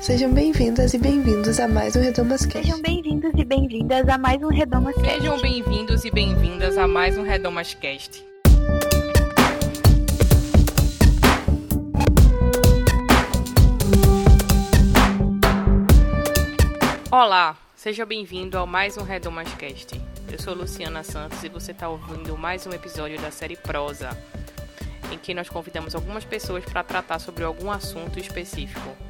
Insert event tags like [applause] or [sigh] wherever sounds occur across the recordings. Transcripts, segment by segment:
Sejam bem-vindas e bem-vindos a mais um Redomas Cast. Sejam bem-vindos e bem-vindas a mais um Redomas Cast. Sejam bem-vindos e bem-vindas a mais um Redomas Cast. Olá, seja bem-vindo a mais um Redomas Cast. Eu sou Luciana Santos e você está ouvindo mais um episódio da série Prosa, em que nós convidamos algumas pessoas para tratar sobre algum assunto específico.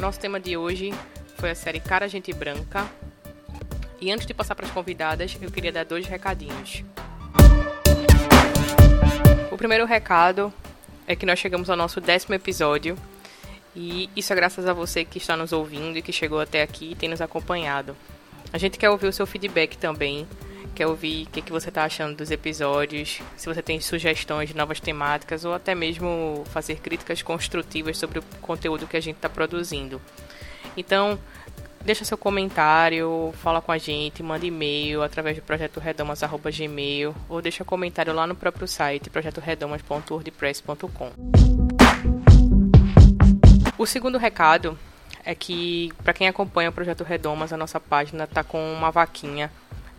Nosso tema de hoje foi a série Cara Gente Branca. E antes de passar para as convidadas, eu queria dar dois recadinhos. O primeiro recado é que nós chegamos ao nosso décimo episódio. E isso é graças a você que está nos ouvindo e que chegou até aqui e tem nos acompanhado. A gente quer ouvir o seu feedback também. Quer ouvir o que, que você está achando dos episódios, se você tem sugestões de novas temáticas ou até mesmo fazer críticas construtivas sobre o conteúdo que a gente está produzindo. Então, deixa seu comentário, fala com a gente, manda e-mail através do projeto redomas@gmail ou deixa comentário lá no próprio site projetoredomas.wordpress.com. O segundo recado é que para quem acompanha o projeto Redomas, a nossa página está com uma vaquinha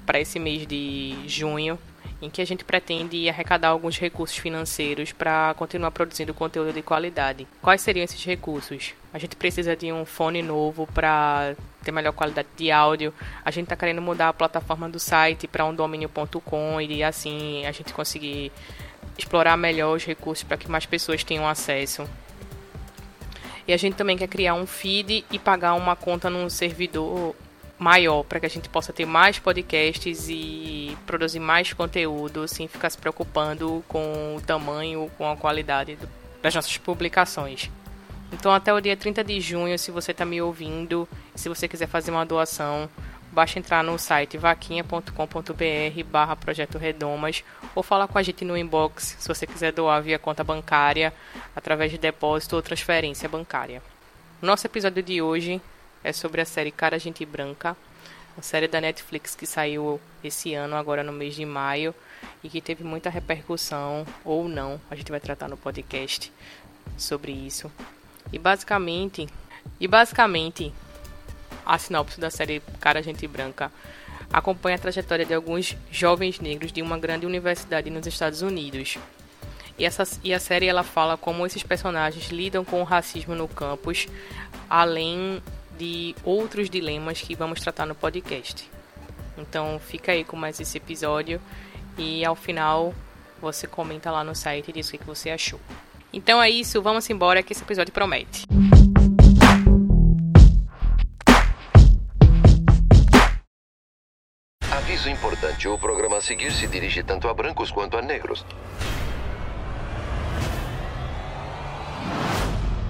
para esse mês de junho, em que a gente pretende arrecadar alguns recursos financeiros para continuar produzindo conteúdo de qualidade. Quais seriam esses recursos? A gente precisa de um fone novo para ter melhor qualidade de áudio. A gente está querendo mudar a plataforma do site para um domínio.com e assim a gente conseguir explorar melhor os recursos para que mais pessoas tenham acesso. E a gente também quer criar um feed e pagar uma conta num servidor maior para que a gente possa ter mais podcasts e produzir mais conteúdo sem ficar se preocupando com o tamanho, com a qualidade das nossas publicações. Então até o dia 30 de junho, se você está me ouvindo, se você quiser fazer uma doação, basta entrar no site vaquinha.com.br barra Projeto Redomas ou falar com a gente no inbox se você quiser doar via conta bancária, através de depósito ou transferência bancária. Nosso episódio de hoje é sobre a série Cara Gente Branca, uma série da Netflix que saiu esse ano, agora no mês de maio, e que teve muita repercussão, ou não, a gente vai tratar no podcast sobre isso. E basicamente, e basicamente, a sinopse da série Cara Gente Branca acompanha a trajetória de alguns jovens negros de uma grande universidade nos Estados Unidos. E, essa, e a série ela fala como esses personagens lidam com o racismo no campus, além de outros dilemas que vamos tratar no podcast. Então fica aí com mais esse episódio e ao final você comenta lá no site e diz o que você achou. Então é isso, vamos embora que esse episódio promete. Aviso importante: o programa a seguir se dirige tanto a brancos quanto a negros.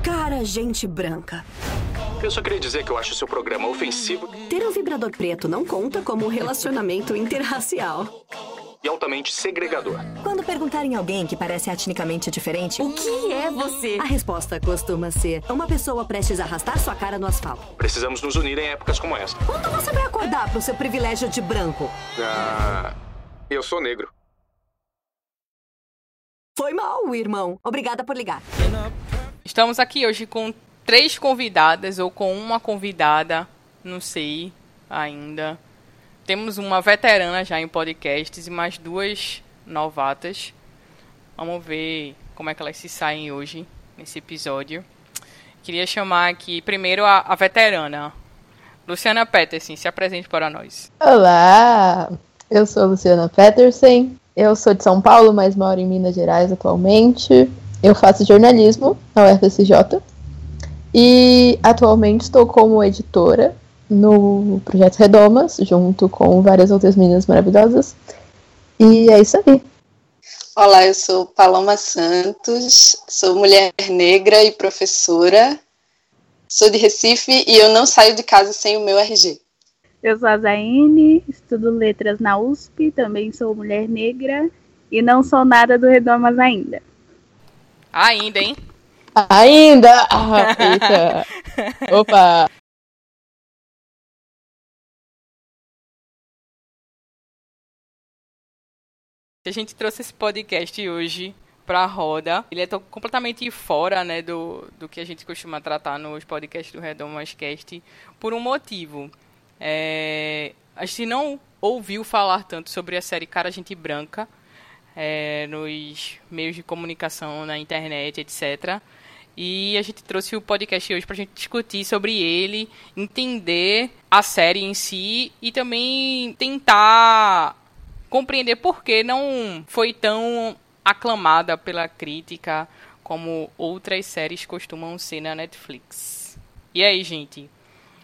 Cara, gente branca. Eu só queria dizer que eu acho seu programa ofensivo Ter um vibrador preto não conta como um relacionamento interracial. e altamente segregador. Quando perguntarem a alguém que parece etnicamente diferente, O que é você? a resposta costuma ser uma pessoa prestes a arrastar sua cara no asfalto. Precisamos nos unir em épocas como essa. Quando você vai acordar pro seu privilégio de branco? Ah, eu sou negro. Foi mal, irmão. Obrigada por ligar. Estamos aqui hoje com três convidadas ou com uma convidada, não sei ainda. Temos uma veterana já em podcasts e mais duas novatas. Vamos ver como é que elas se saem hoje nesse episódio. Queria chamar aqui primeiro a, a veterana. Luciana Peterson, se apresente para nós. Olá, eu sou Luciana Peterson, eu sou de São Paulo, mas moro em Minas Gerais atualmente. Eu faço jornalismo na UFSJ e atualmente estou como editora no Projeto Redomas, junto com várias outras meninas maravilhosas. E é isso aí. Olá, eu sou Paloma Santos, sou mulher negra e professora. Sou de Recife e eu não saio de casa sem o meu RG. Eu sou a Zaine, estudo letras na USP, também sou mulher negra e não sou nada do Redomas ainda. Ainda, hein? Ainda! Ah. Opa! A gente trouxe esse podcast hoje pra roda. Ele é completamente fora, né, do, do que a gente costuma tratar nos podcasts do Redomas Cast por um motivo. É, a gente não ouviu falar tanto sobre a série Cara Gente Branca é, nos meios de comunicação, na internet, etc. E a gente trouxe o podcast hoje para a gente discutir sobre ele, entender a série em si e também tentar compreender por que não foi tão aclamada pela crítica como outras séries costumam ser na Netflix. E aí, gente?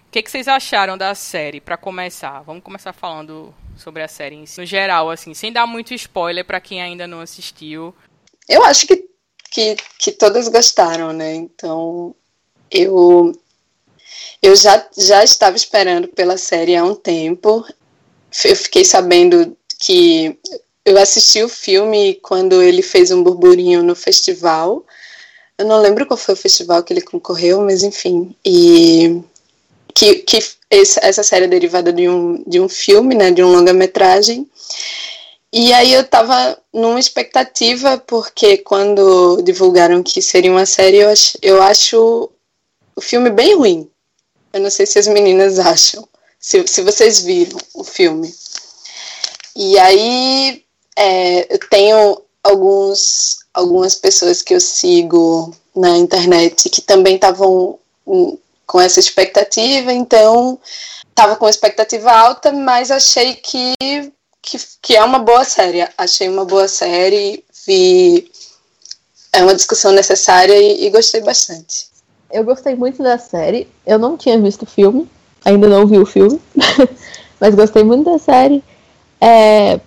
O que, que vocês acharam da série, para começar? Vamos começar falando sobre a série si. no geral, assim, sem dar muito spoiler para quem ainda não assistiu. Eu acho que, que, que todas gostaram, né? Então, eu eu já, já estava esperando pela série há um tempo. Eu fiquei sabendo que eu assisti o filme quando ele fez um burburinho no festival. Eu não lembro qual foi o festival que ele concorreu, mas enfim. E que, que essa série é derivada de um, de um filme, né, de um longa-metragem. E aí eu tava numa expectativa, porque quando divulgaram que seria uma série, eu acho, eu acho o filme bem ruim. Eu não sei se as meninas acham, se, se vocês viram o filme. E aí é, eu tenho alguns, algumas pessoas que eu sigo na internet que também estavam com essa expectativa, então estava com expectativa alta, mas achei que, que, que, é uma boa série. Achei uma boa série, vi. É uma discussão necessária e, e gostei bastante. Eu gostei muito da série. Eu não tinha visto o filme, ainda não vi o filme, [laughs] mas gostei muito da série. É,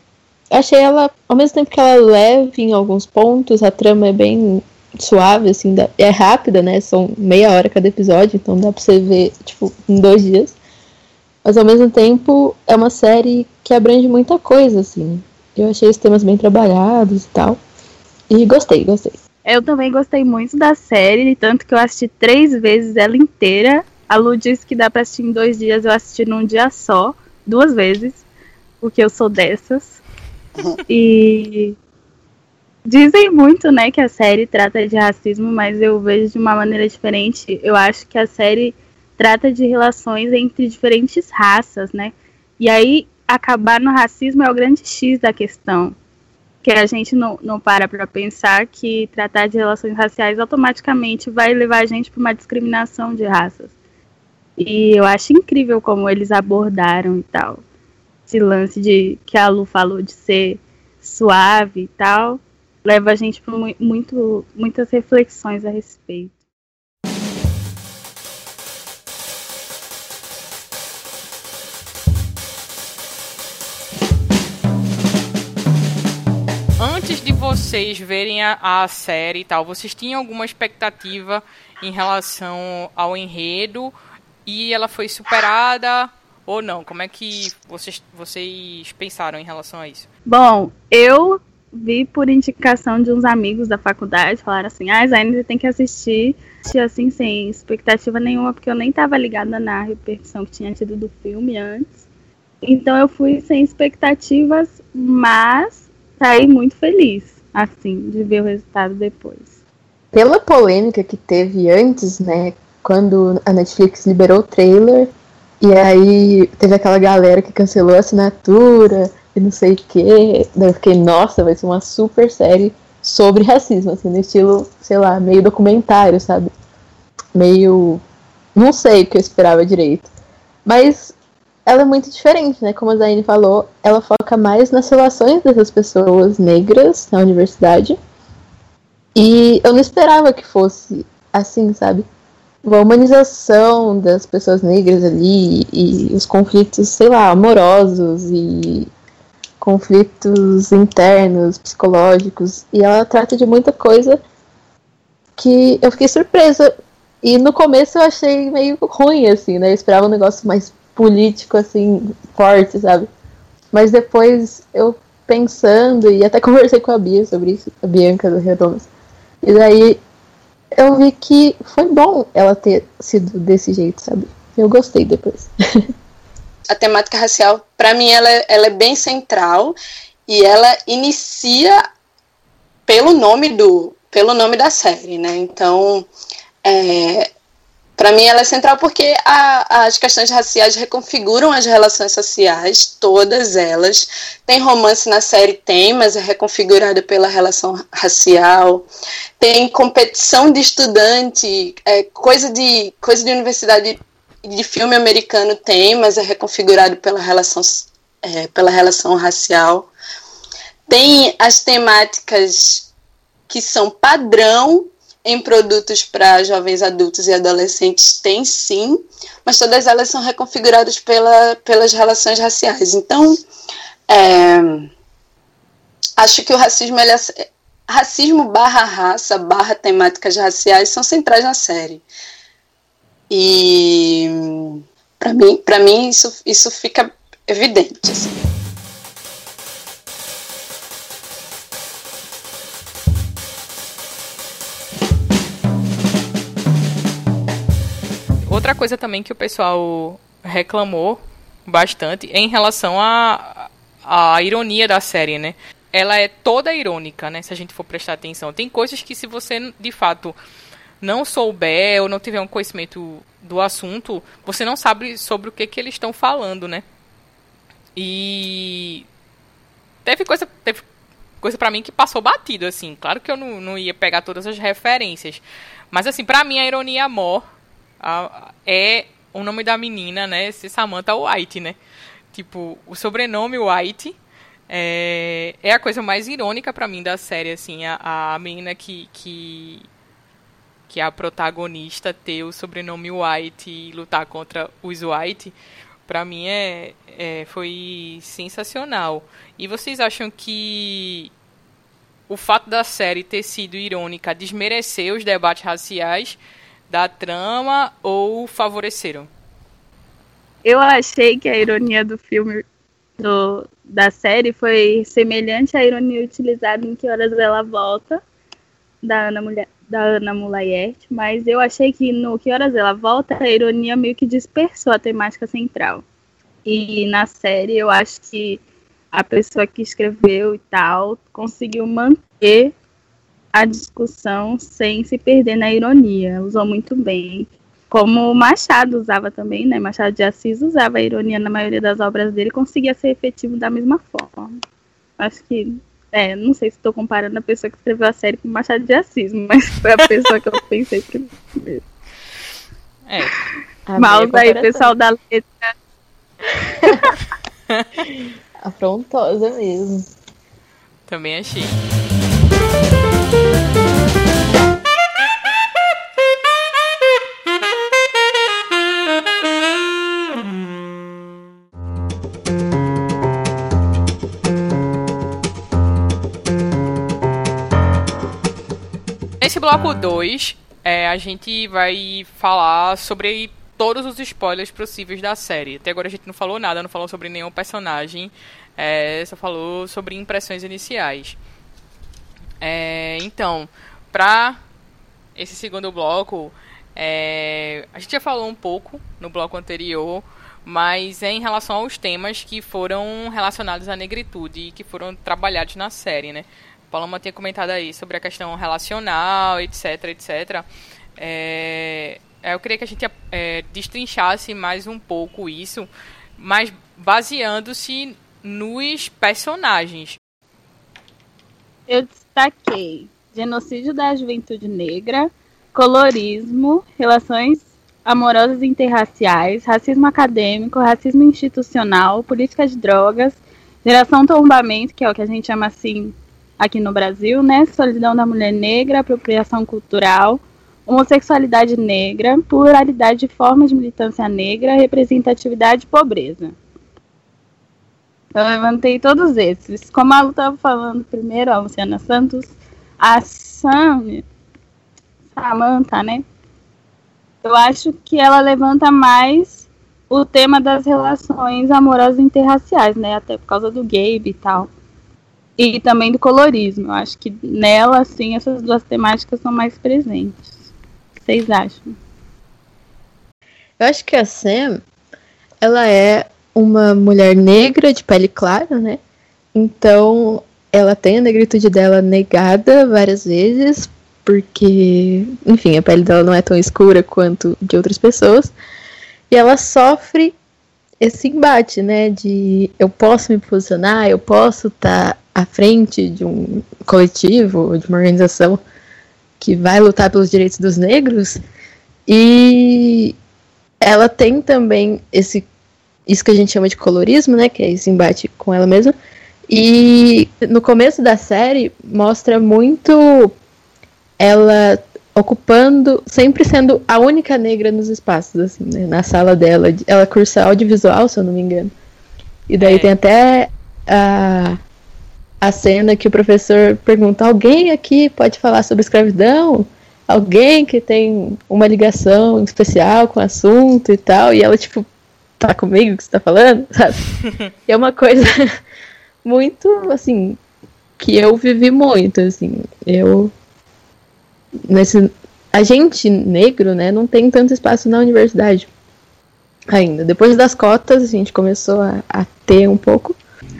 achei ela, ao mesmo tempo que ela é leve em alguns pontos, a trama é bem suave, assim, é rápida, né? São meia hora cada episódio, então dá pra você ver, tipo, em dois dias. Mas ao mesmo tempo é uma série que abrange muita coisa, assim. Eu achei os temas bem trabalhados e tal. E gostei, gostei. Eu também gostei muito da série, tanto que eu assisti três vezes ela inteira. A Lu disse que dá pra assistir em dois dias, eu assisti num dia só, duas vezes, porque eu sou dessas. [laughs] e Dizem muito, né, que a série trata de racismo, mas eu vejo de uma maneira diferente. Eu acho que a série trata de relações entre diferentes raças, né? E aí acabar no racismo é o grande X da questão. Que a gente não, não para para pensar que tratar de relações raciais automaticamente vai levar a gente para uma discriminação de raças. E eu acho incrível como eles abordaram e tal. Esse lance de que a Lu falou de ser suave e tal leva a gente para muito, muitas reflexões a respeito. Vocês verem a, a série e tal, vocês tinham alguma expectativa em relação ao enredo e ela foi superada ou não? Como é que vocês, vocês pensaram em relação a isso? Bom, eu vi por indicação de uns amigos da faculdade, falaram assim, ah, Zaine, tem que assistir, assim, sem expectativa nenhuma, porque eu nem estava ligada na repercussão que tinha tido do filme antes. Então eu fui sem expectativas, mas saí muito feliz, assim, de ver o resultado depois. Pela polêmica que teve antes, né, quando a Netflix liberou o trailer, e aí teve aquela galera que cancelou a assinatura, e não sei o que. Daí eu fiquei, nossa, vai ser uma super série sobre racismo, assim, no estilo, sei lá, meio documentário, sabe? Meio. Não sei o que eu esperava direito. Mas ela é muito diferente, né? Como a Zaine falou, ela foca mais nas relações dessas pessoas negras na universidade. E eu não esperava que fosse assim, sabe? Uma humanização das pessoas negras ali e os conflitos, sei lá, amorosos e conflitos internos, psicológicos, e ela trata de muita coisa que eu fiquei surpresa. E no começo eu achei meio ruim, assim, né? Eu esperava um negócio mais político, assim, forte, sabe? Mas depois eu pensando, e até [laughs] conversei com a Bia sobre isso, a Bianca do Redomas. E daí eu vi que foi bom ela ter sido desse jeito, sabe? Eu gostei depois. [laughs] a temática racial, para mim, ela, ela é bem central e ela inicia pelo nome do pelo nome da série, né? Então, é, para mim ela é central porque a, as questões raciais reconfiguram as relações sociais, todas elas. Tem romance na série, tem, mas é reconfigurada pela relação racial. Tem competição de estudante, é, coisa de coisa de universidade de filme americano tem, mas é reconfigurado pela relação é, pela relação racial. Tem as temáticas que são padrão em produtos para jovens adultos e adolescentes tem sim, mas todas elas são reconfiguradas pela, pelas relações raciais. Então, é, acho que o racismo, ele, racismo barra raça, barra temáticas raciais são centrais na série. E para mim, para mim isso, isso fica evidente. Assim. Outra coisa também que o pessoal reclamou bastante é em relação à a, a, ironia da série, né? Ela é toda irônica, né? Se a gente for prestar atenção. Tem coisas que se você, de fato, não souber ou não tiver um conhecimento do assunto, você não sabe sobre o que, que eles estão falando, né? E teve coisa, teve coisa para mim que passou batido, assim. Claro que eu não, não ia pegar todas as referências. Mas, assim, para mim a ironia mor a, é o nome da menina, né? Samantha White, né? Tipo, o sobrenome White é, é a coisa mais irônica para mim da série, assim. A, a menina que, que, que é a protagonista ter o sobrenome White e lutar contra os White, para mim é, é, foi sensacional. E vocês acham que o fato da série ter sido irônica desmereceu os debates raciais da trama ou favoreceram? Eu achei que a ironia do filme do, da série foi semelhante à ironia utilizada em Que Horas Ela Volta, da Ana, Mulher, da Ana Mulayert, mas eu achei que no Que Horas Ela Volta, a ironia meio que dispersou a temática central. E na série eu acho que a pessoa que escreveu e tal conseguiu manter a discussão sem se perder na ironia. Usou muito bem. Como Machado usava também, né? Machado de Assis usava a ironia na maioria das obras dele e conseguia ser efetivo da mesma forma. Acho que. É, não sei se estou comparando a pessoa que escreveu a série com Machado de Assis, [laughs] mas foi a pessoa que eu pensei primeiro. É. Mal aí, pessoal da letra. [laughs] Afrontosa mesmo. Também achei. Bloco 2, é, a gente vai falar sobre todos os spoilers possíveis da série. Até agora a gente não falou nada, não falou sobre nenhum personagem, é, só falou sobre impressões iniciais. É, então, pra esse segundo bloco, é, a gente já falou um pouco no bloco anterior, mas é em relação aos temas que foram relacionados à negritude e que foram trabalhados na série, né? Paloma tinha comentado aí sobre a questão relacional, etc, etc. É, eu queria que a gente é, destrinchasse mais um pouco isso, mas baseando-se nos personagens. Eu destaquei genocídio da juventude negra, colorismo, relações amorosas interraciais, racismo acadêmico, racismo institucional, política de drogas, geração tombamento, que é o que a gente chama assim aqui no Brasil, né? Solidão da mulher negra, apropriação cultural, homossexualidade negra, pluralidade de formas de militância negra, representatividade e pobreza. Eu levantei todos esses. Como a Lu estava falando primeiro, a Luciana Santos, a Sam, Samantha, né? Eu acho que ela levanta mais o tema das relações amorosas interraciais, né? Até por causa do Gabe e tal. E também do colorismo. Eu acho que nela, assim, essas duas temáticas são mais presentes. Vocês acham? Eu acho que a Sam, ela é uma mulher negra de pele clara, né? Então, ela tem a negritude dela negada várias vezes, porque, enfim, a pele dela não é tão escura quanto de outras pessoas. E ela sofre esse embate, né? De eu posso me posicionar, eu posso estar tá à frente de um coletivo, de uma organização que vai lutar pelos direitos dos negros. E ela tem também esse isso que a gente chama de colorismo, né? Que é esse embate com ela mesma. E no começo da série mostra muito ela ocupando, sempre sendo a única negra nos espaços, assim, né? Na sala dela. Ela cursa audiovisual, se eu não me engano. E daí é. tem até a, a cena que o professor pergunta: alguém aqui pode falar sobre escravidão? Alguém que tem uma ligação especial com o assunto e tal? E ela, tipo, tá comigo que você tá falando? Sabe? [laughs] é uma coisa [laughs] muito, assim, que eu vivi muito, assim. Eu. Nesse, a gente negro, né, não tem tanto espaço na universidade ainda. Depois das cotas, a gente começou a, a ter um pouco.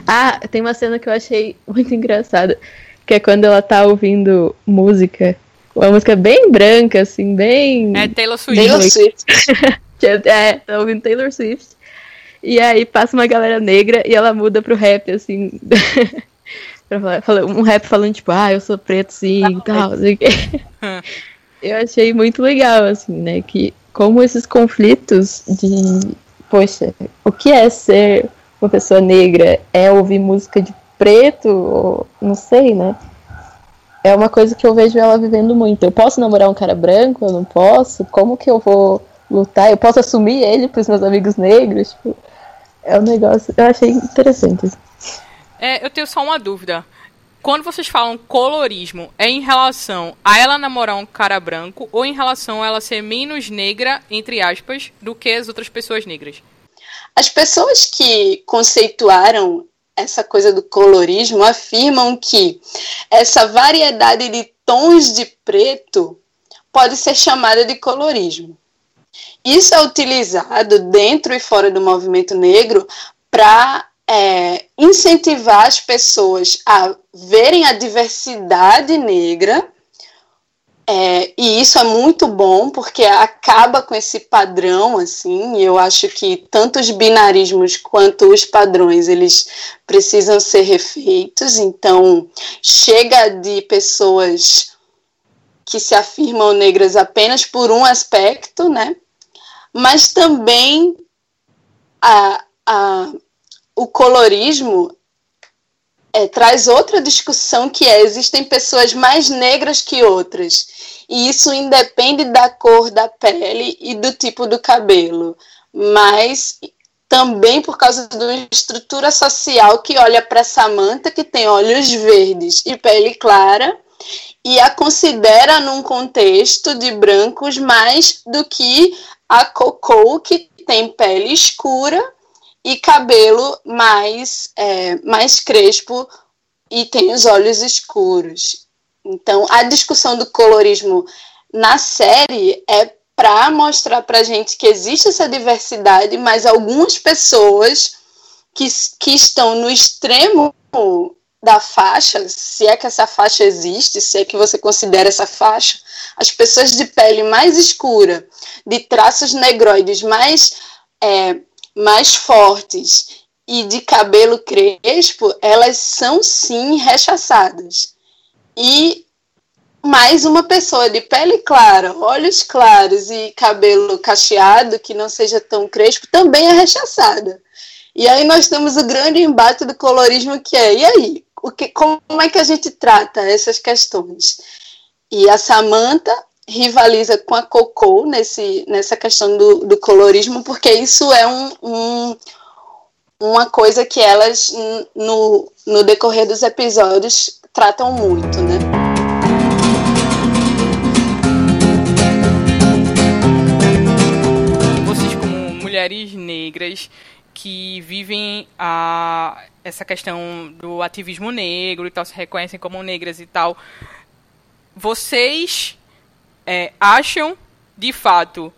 Ah, tem uma cena que eu achei muito engraçada, que é quando ela tá ouvindo música, uma música bem branca, assim, bem. É Taylor Swift. Taylor Swift. [laughs] é, tá ouvindo Taylor Swift. E aí passa uma galera negra e ela muda pro rap, assim. [laughs] pra falar, um rap falando, tipo, ah, eu sou preto sim e tal. Assim. [laughs] eu achei muito legal, assim, né? Que como esses conflitos de, poxa, o que é ser uma pessoa negra? É ouvir música de preto? Ou, não sei, né? É uma coisa que eu vejo ela vivendo muito. Eu posso namorar um cara branco? Eu não posso? Como que eu vou lutar? Eu posso assumir ele pros meus amigos negros? Tipo, é um negócio. Eu achei interessante. É, eu tenho só uma dúvida. Quando vocês falam colorismo, é em relação a ela namorar um cara branco ou em relação a ela ser menos negra, entre aspas, do que as outras pessoas negras? As pessoas que conceituaram essa coisa do colorismo afirmam que essa variedade de tons de preto pode ser chamada de colorismo. Isso é utilizado dentro e fora do movimento negro para é, incentivar as pessoas a verem a diversidade negra. É, e isso é muito bom porque acaba com esse padrão assim e eu acho que tanto os binarismos quanto os padrões eles precisam ser refeitos então chega de pessoas que se afirmam negras apenas por um aspecto né mas também a, a, o colorismo é, traz outra discussão que é existem pessoas mais negras que outras e isso independe da cor da pele e do tipo do cabelo mas também por causa de uma estrutura social que olha para Samantha que tem olhos verdes e pele clara e a considera num contexto de brancos mais do que a Coco, que tem pele escura e cabelo mais, é, mais crespo e tem os olhos escuros. Então, a discussão do colorismo na série é para mostrar para gente que existe essa diversidade, mas algumas pessoas que, que estão no extremo da faixa, se é que essa faixa existe, se é que você considera essa faixa, as pessoas de pele mais escura, de traços negroides mais, é, mais fortes e de cabelo crespo, elas são sim rechaçadas. E mais uma pessoa de pele clara, olhos claros e cabelo cacheado, que não seja tão crespo, também é rechaçada. E aí nós temos o grande embate do colorismo que é, e aí? o que, como é que a gente trata essas questões? E a Samantha rivaliza com a Coco nesse, nessa questão do, do colorismo, porque isso é um, um, uma coisa que elas, no, no decorrer dos episódios, tratam muito, né? Vocês, como mulheres negras, que vivem a, essa questão do ativismo negro e tal, se reconhecem como negras e tal. Vocês é, acham, de fato,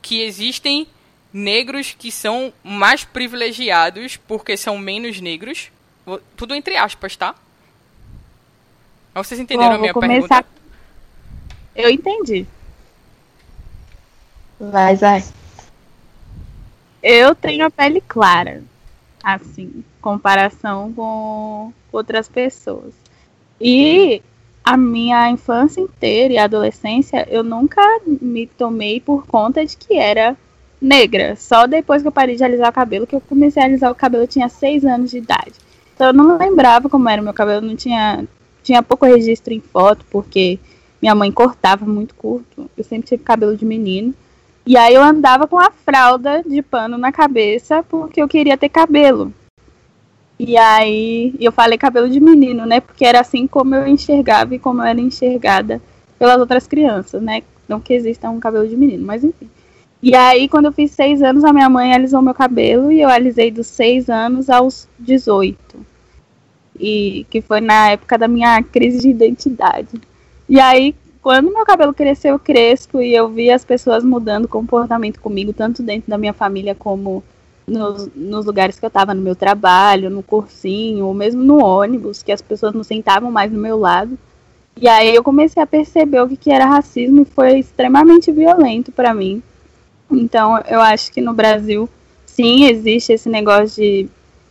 que existem negros que são mais privilegiados porque são menos negros? Tudo entre aspas, tá? Vocês entenderam Bom, a minha começar. pergunta? Eu entendi. Vai, vai. Eu tenho a pele clara, assim, em comparação com outras pessoas. E a minha infância inteira e adolescência, eu nunca me tomei por conta de que era negra. Só depois que eu parei de alisar o cabelo, que eu comecei a alisar o cabelo, eu tinha seis anos de idade. Então eu não lembrava como era o meu cabelo, não tinha, tinha pouco registro em foto, porque minha mãe cortava muito curto. Eu sempre tive cabelo de menino. E aí eu andava com a fralda de pano na cabeça porque eu queria ter cabelo. E aí eu falei cabelo de menino, né? Porque era assim como eu enxergava e como eu era enxergada pelas outras crianças, né? Não que exista um cabelo de menino, mas enfim. E aí, quando eu fiz seis anos, a minha mãe alisou meu cabelo e eu alisei dos seis anos aos 18. E que foi na época da minha crise de identidade. E aí, quando meu cabelo cresceu crespo e eu vi as pessoas mudando comportamento comigo, tanto dentro da minha família como nos, nos lugares que eu estava no meu trabalho, no cursinho, ou mesmo no ônibus, que as pessoas não sentavam mais no meu lado. E aí eu comecei a perceber o que, que era racismo e foi extremamente violento para mim. Então eu acho que no Brasil, sim, existe esse negócio de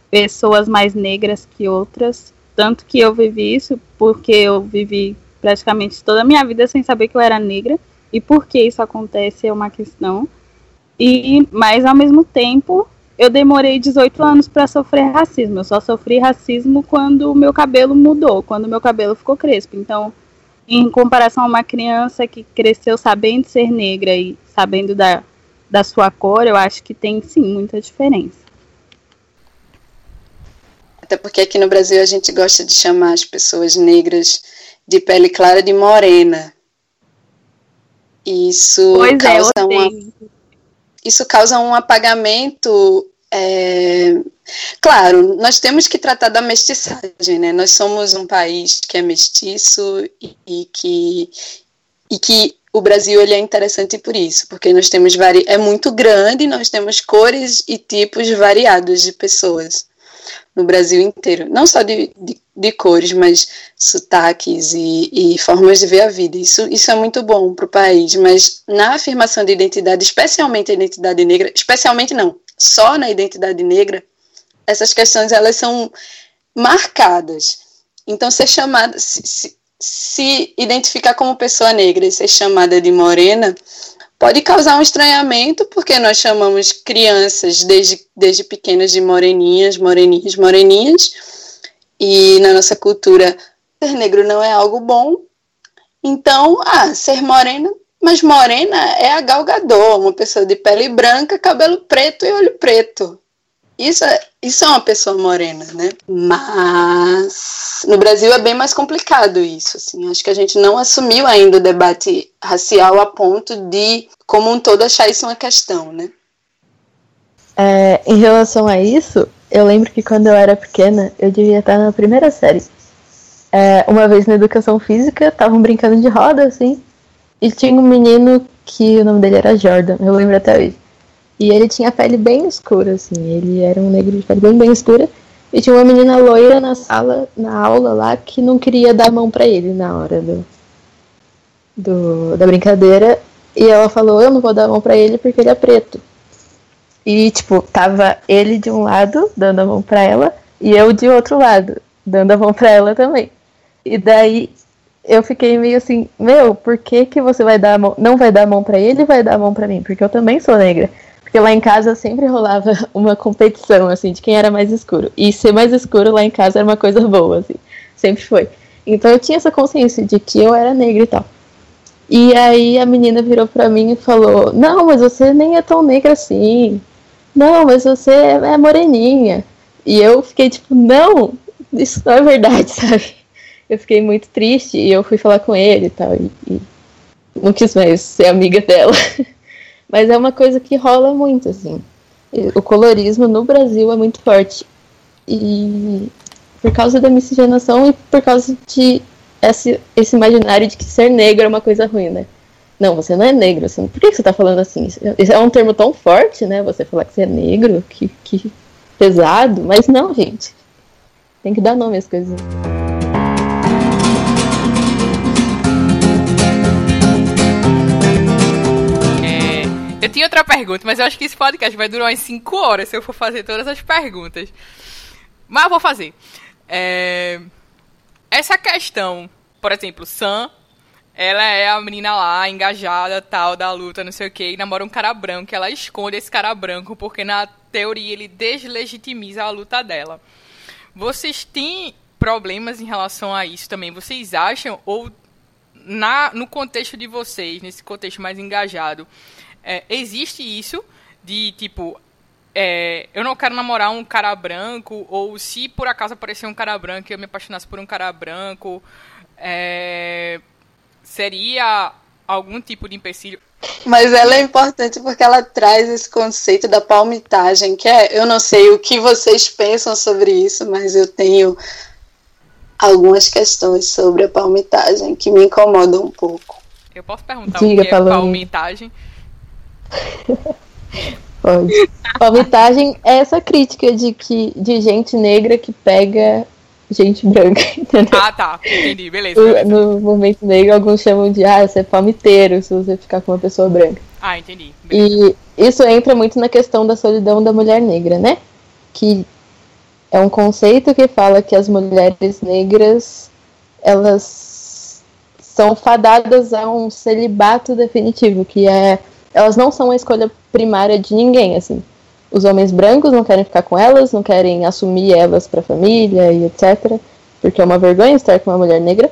pessoas mais negras que outras. Tanto que eu vivi isso porque eu vivi praticamente toda a minha vida sem saber que eu era negra. E por que isso acontece é uma questão. E, mas ao mesmo tempo, eu demorei 18 anos para sofrer racismo. Eu só sofri racismo quando o meu cabelo mudou, quando o meu cabelo ficou crespo. Então, em comparação a uma criança que cresceu sabendo ser negra e sabendo da, da sua cor, eu acho que tem sim muita diferença. Até porque aqui no Brasil a gente gosta de chamar as pessoas negras de pele clara de morena. Isso Pois é, causa eu uma. Isso causa um apagamento. é, Claro, nós temos que tratar da mestiçagem, né? Nós somos um país que é mestiço e, e que, e que o Brasil ele é interessante por isso, porque nós temos vari... é muito grande, nós temos cores e tipos variados de pessoas no Brasil inteiro, não só de, de, de cores, mas sotaques e, e formas de ver a vida. Isso, isso é muito bom para o país, mas na afirmação de identidade, especialmente a identidade negra, especialmente não, só na identidade negra, essas questões elas são marcadas. Então, ser chamada, se, se, se identificar como pessoa negra e ser chamada de morena pode causar um estranhamento, porque nós chamamos crianças desde, desde pequenas de moreninhas, moreninhas, moreninhas, e na nossa cultura ser negro não é algo bom. Então, ah, ser morena, mas morena é a Gal Gadot, uma pessoa de pele branca, cabelo preto e olho preto. Isso é, isso é uma pessoa morena, né? Mas no Brasil é bem mais complicado isso, assim. Acho que a gente não assumiu ainda o debate racial a ponto de, como um todo, achar isso uma questão, né? É, em relação a isso, eu lembro que quando eu era pequena, eu devia estar na primeira série. É, uma vez na educação física, estavam brincando de roda, assim, e tinha um menino que o nome dele era Jordan, eu lembro até hoje. E ele tinha pele bem escura, assim, ele era um negro de pele bem, bem escura. E tinha uma menina loira na sala, na aula lá, que não queria dar a mão pra ele na hora do, do, da brincadeira. E ela falou, eu não vou dar a mão pra ele porque ele é preto. E, tipo, tava ele de um lado, dando a mão pra ela, e eu de outro lado, dando a mão pra ela também. E daí eu fiquei meio assim, meu, por que que você vai dar a mão, não vai dar a mão pra ele vai dar a mão pra mim? Porque eu também sou negra. Porque lá em casa sempre rolava [laughs] uma competição, assim, de quem era mais escuro. E ser mais escuro lá em casa era uma coisa boa, assim. Sempre foi. Então eu tinha essa consciência de que eu era negra e tal. E aí a menina virou pra mim e falou: Não, mas você nem é tão negra assim. Não, mas você é moreninha. E eu fiquei tipo: Não, isso não é verdade, [laughs] sabe? Eu fiquei muito triste e eu fui falar com ele e tal. E, e não quis mais ser amiga dela. [laughs] Mas é uma coisa que rola muito, assim. O colorismo no Brasil é muito forte. E por causa da miscigenação e por causa de esse, esse imaginário de que ser negro é uma coisa ruim, né? Não, você não é negro. Assim, por que você tá falando assim? É um termo tão forte, né? Você falar que você é negro, que, que pesado. Mas não, gente. Tem que dar nome às coisas. Eu tinha outra pergunta, mas eu acho que esse podcast vai durar umas 5 horas se eu for fazer todas as perguntas. Mas eu vou fazer. É... Essa questão, por exemplo, Sam, ela é a menina lá, engajada, tal, da luta, não sei o que, e namora um cara branco. Ela esconde esse cara branco porque, na teoria, ele deslegitimiza a luta dela. Vocês têm problemas em relação a isso também? Vocês acham, ou na, no contexto de vocês, nesse contexto mais engajado, é, existe isso de tipo. É, eu não quero namorar um cara branco, ou se por acaso aparecer um cara branco e eu me apaixonasse por um cara branco, é, seria algum tipo de empecilho? Mas ela é importante porque ela traz esse conceito da palmitagem, que é, eu não sei o que vocês pensam sobre isso, mas eu tenho algumas questões sobre a palmitagem que me incomodam um pouco. Eu posso perguntar Diga, o que é palmitagem? [laughs] Pode. Palmitagem é essa crítica de que de gente negra que pega gente branca, [laughs] entendeu? Ah, tá. Entendi. Beleza, beleza. No movimento negro, alguns chamam de, ah, você é palmiteiro se você ficar com uma pessoa branca. Ah, entendi. Beleza. E isso entra muito na questão da solidão da mulher negra, né? Que é um conceito que fala que as mulheres negras, elas são fadadas a um celibato definitivo, que é elas não são a escolha primária de ninguém, assim. Os homens brancos não querem ficar com elas, não querem assumir elas para a família e etc, porque é uma vergonha estar com uma mulher negra.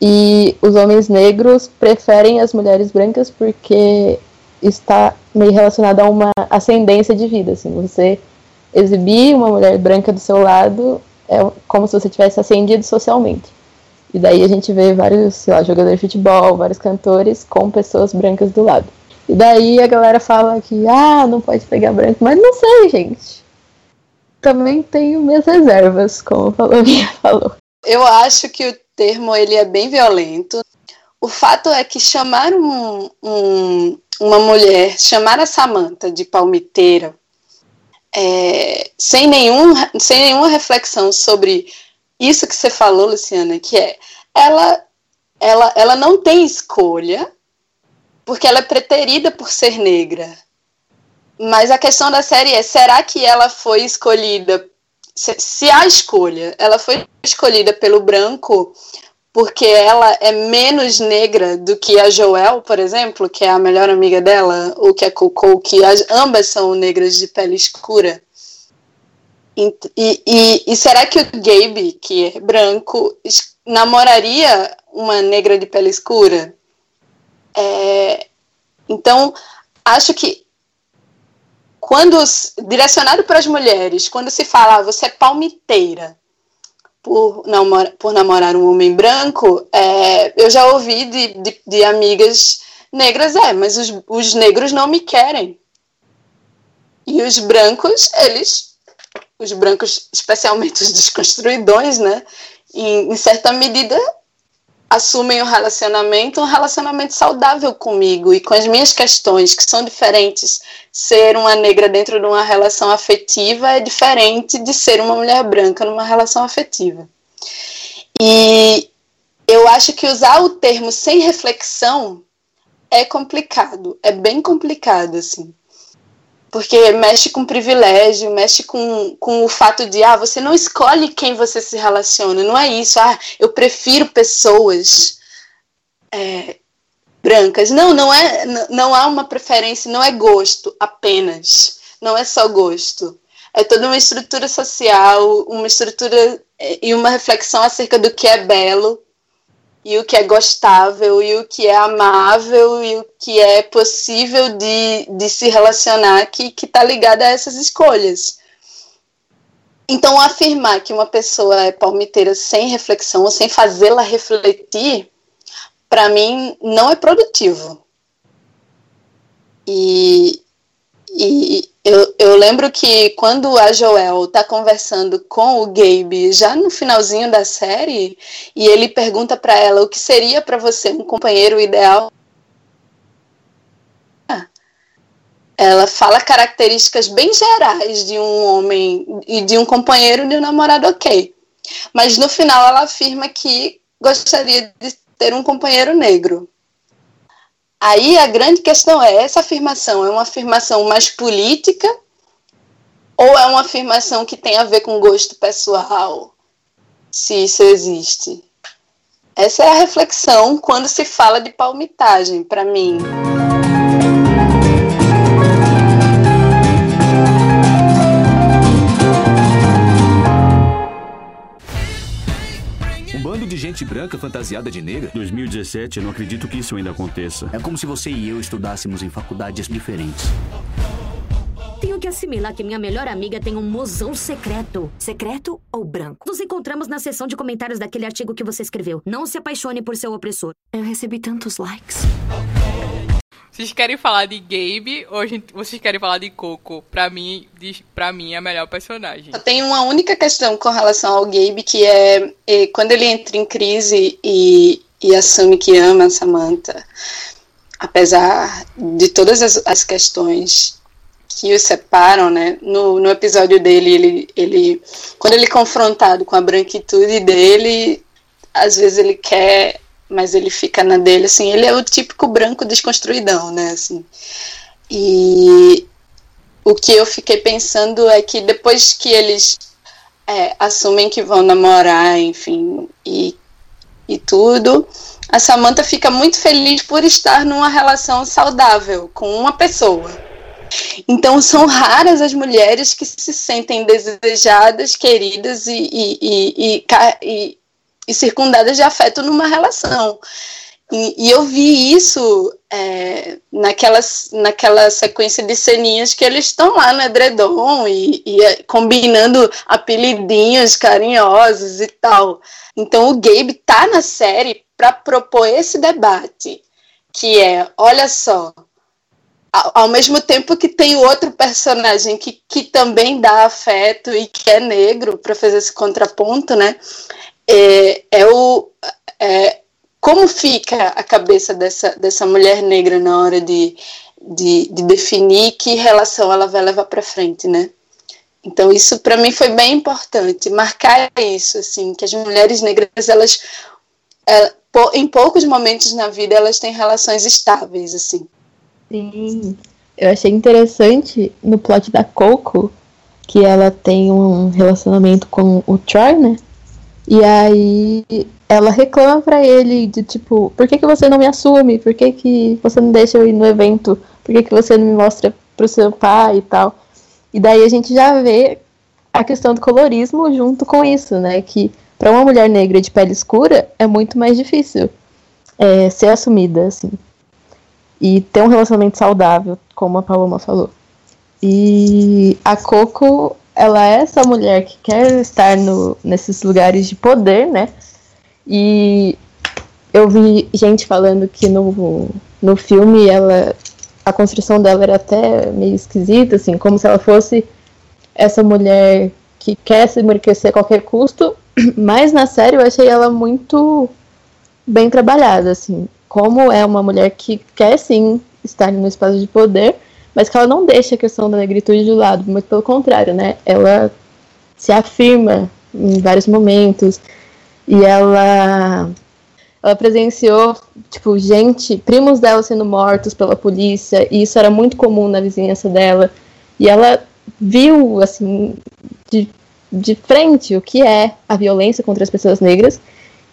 E os homens negros preferem as mulheres brancas porque está meio relacionado a uma ascendência de vida, assim. Você exibir uma mulher branca do seu lado é como se você tivesse ascendido socialmente. E daí a gente vê vários, sei lá, jogadores de futebol, vários cantores com pessoas brancas do lado. E daí a galera fala que, ah, não pode pegar branco, mas não sei, gente. Também tenho minhas reservas, como a minha [laughs] falou. Eu acho que o termo ele é bem violento. O fato é que chamar um, um, uma mulher, chamar a Samantha de palmiteira, é, sem, nenhum, sem nenhuma reflexão sobre isso que você falou, Luciana, que é ela, ela, ela não tem escolha porque ela é preterida por ser negra. Mas a questão da série é: será que ela foi escolhida? Se, se a escolha, ela foi escolhida pelo branco porque ela é menos negra do que a Joel, por exemplo, que é a melhor amiga dela, ou que é Coco, que as, ambas são negras de pele escura. E, e, e, será que o Gabe, que é branco, namoraria uma negra de pele escura? É, então, acho que quando direcionado para as mulheres, quando se fala ah, você é palmiteira por, namora, por namorar um homem branco, é, eu já ouvi de, de, de, amigas negras, é, mas os, os negros não me querem. E os brancos, eles, os brancos, especialmente os desconstruidões, né, em, em certa medida, assumem o relacionamento, um relacionamento saudável comigo e com as minhas questões, que são diferentes. Ser uma negra dentro de uma relação afetiva é diferente de ser uma mulher branca numa relação afetiva. E eu acho que usar o termo sem reflexão é complicado, é bem complicado, assim porque mexe com privilégio, mexe com, com o fato de, ah, você não escolhe quem você se relaciona, não é isso, ah, eu prefiro pessoas é, brancas. Não, não é, não há uma preferência, não é gosto apenas, não é só gosto. É toda uma estrutura social, uma estrutura é, e uma reflexão acerca do que é belo, e o que é gostável, e o que é amável, e o que é possível de, de se relacionar, que está ligada a essas escolhas. Então, afirmar que uma pessoa é palmiteira sem reflexão, ou sem fazê-la refletir, para mim, não é produtivo. E, e eu, eu lembro que quando a Joel tá conversando com o Gabe, já no finalzinho da série, e ele pergunta para ela o que seria para você um companheiro ideal. Ela fala características bem gerais de um homem e de um companheiro de um namorado ok. Mas no final ela afirma que gostaria de ter um companheiro negro. Aí a grande questão é: essa afirmação é uma afirmação mais política ou é uma afirmação que tem a ver com gosto pessoal? Se isso existe. Essa é a reflexão quando se fala de palmitagem, para mim. Gente branca fantasiada de negra? 2017, eu não acredito que isso ainda aconteça. É como se você e eu estudássemos em faculdades diferentes. Tenho que assimilar que minha melhor amiga tem um mozão secreto. Secreto ou branco? Nos encontramos na sessão de comentários daquele artigo que você escreveu. Não se apaixone por seu opressor. Eu recebi tantos likes. Vocês querem falar de Gabe ou gente, vocês querem falar de Coco? Pra mim, de, pra mim é a melhor personagem. Eu tenho uma única questão com relação ao Gabe, que é, é quando ele entra em crise e, e assume que ama a Samantha, apesar de todas as, as questões que os separam, né? No, no episódio dele, ele, ele, quando ele é confrontado com a branquitude dele, às vezes ele quer mas ele fica na dele, assim, ele é o típico branco desconstruidão, né, assim. E o que eu fiquei pensando é que depois que eles é, assumem que vão namorar, enfim, e, e tudo, a Samantha fica muito feliz por estar numa relação saudável com uma pessoa. Então são raras as mulheres que se sentem desejadas, queridas e, e, e, e e circundadas de afeto numa relação. E, eu vi isso é, naquela, naquela sequência de ceninhas que eles estão lá no edredom e, e é, combinando apelidinhos carinhosos e tal. Então o Gabe tá na série para propor esse debate, que é, olha só, ao, ao mesmo tempo que tem outro personagem que, que também dá afeto e que é negro, para fazer esse contraponto, né? É, é o é, como fica a cabeça dessa, dessa mulher negra na hora de, de, de definir que relação ela vai levar para frente, né? Então isso para mim foi bem importante, marcar isso, assim, que as mulheres negras elas, é, em poucos momentos na vida elas têm relações estáveis, assim. Sim, eu achei interessante no plot da Coco que ela tem um relacionamento com o Troy, né? E aí ela reclama pra ele de tipo, por que, que você não me assume? Por que, que você não deixa eu ir no evento? Por que, que você não me mostra pro seu pai e tal? E daí a gente já vê a questão do colorismo junto com isso, né? Que para uma mulher negra de pele escura é muito mais difícil é, ser assumida, assim. E ter um relacionamento saudável, como a Paloma falou. E a Coco ela é essa mulher que quer estar no, nesses lugares de poder, né? E eu vi gente falando que no, no filme ela a construção dela era até meio esquisita, assim, como se ela fosse essa mulher que quer se enriquecer a qualquer custo, [clears throat] mas na série eu achei ela muito bem trabalhada, assim, como é uma mulher que quer sim estar no espaço de poder, mas que ela não deixa a questão da negritude de lado, muito pelo contrário, né? Ela se afirma em vários momentos e ela ela presenciou, tipo, gente, primos dela sendo mortos pela polícia, e isso era muito comum na vizinhança dela. E ela viu, assim, de, de frente o que é a violência contra as pessoas negras.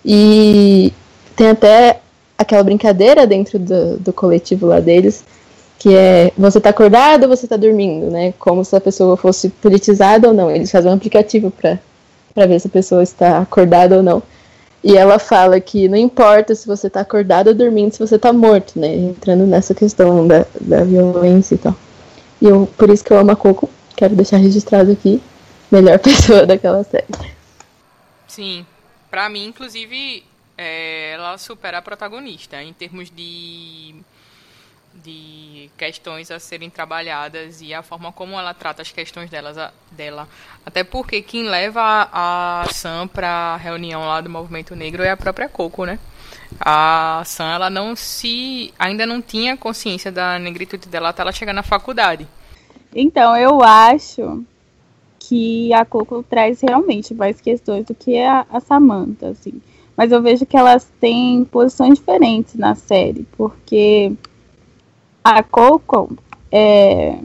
E tem até aquela brincadeira dentro do, do coletivo lá deles, que é você tá acordado ou você tá dormindo, né? Como se a pessoa fosse politizada ou não. Eles fazem um aplicativo para ver se a pessoa está acordada ou não. E ela fala que não importa se você tá acordado ou dormindo, se você tá morto, né? Entrando nessa questão da, da violência e tal. E eu, por isso que eu amo a Coco, quero deixar registrado aqui, melhor [laughs] pessoa daquela série. Sim, pra mim, inclusive, é, ela supera a protagonista em termos de de questões a serem trabalhadas e a forma como ela trata as questões delas, a, dela. Até porque quem leva a, Sam para a reunião lá do Movimento Negro é a própria Coco, né? A Sam, ela não se... ainda não tinha consciência da negritude dela até ela chegar na faculdade. Então, eu acho que a Coco traz realmente mais questões do que a, a Samantha, assim. Mas eu vejo que elas têm posições diferentes na série, porque a Coco é...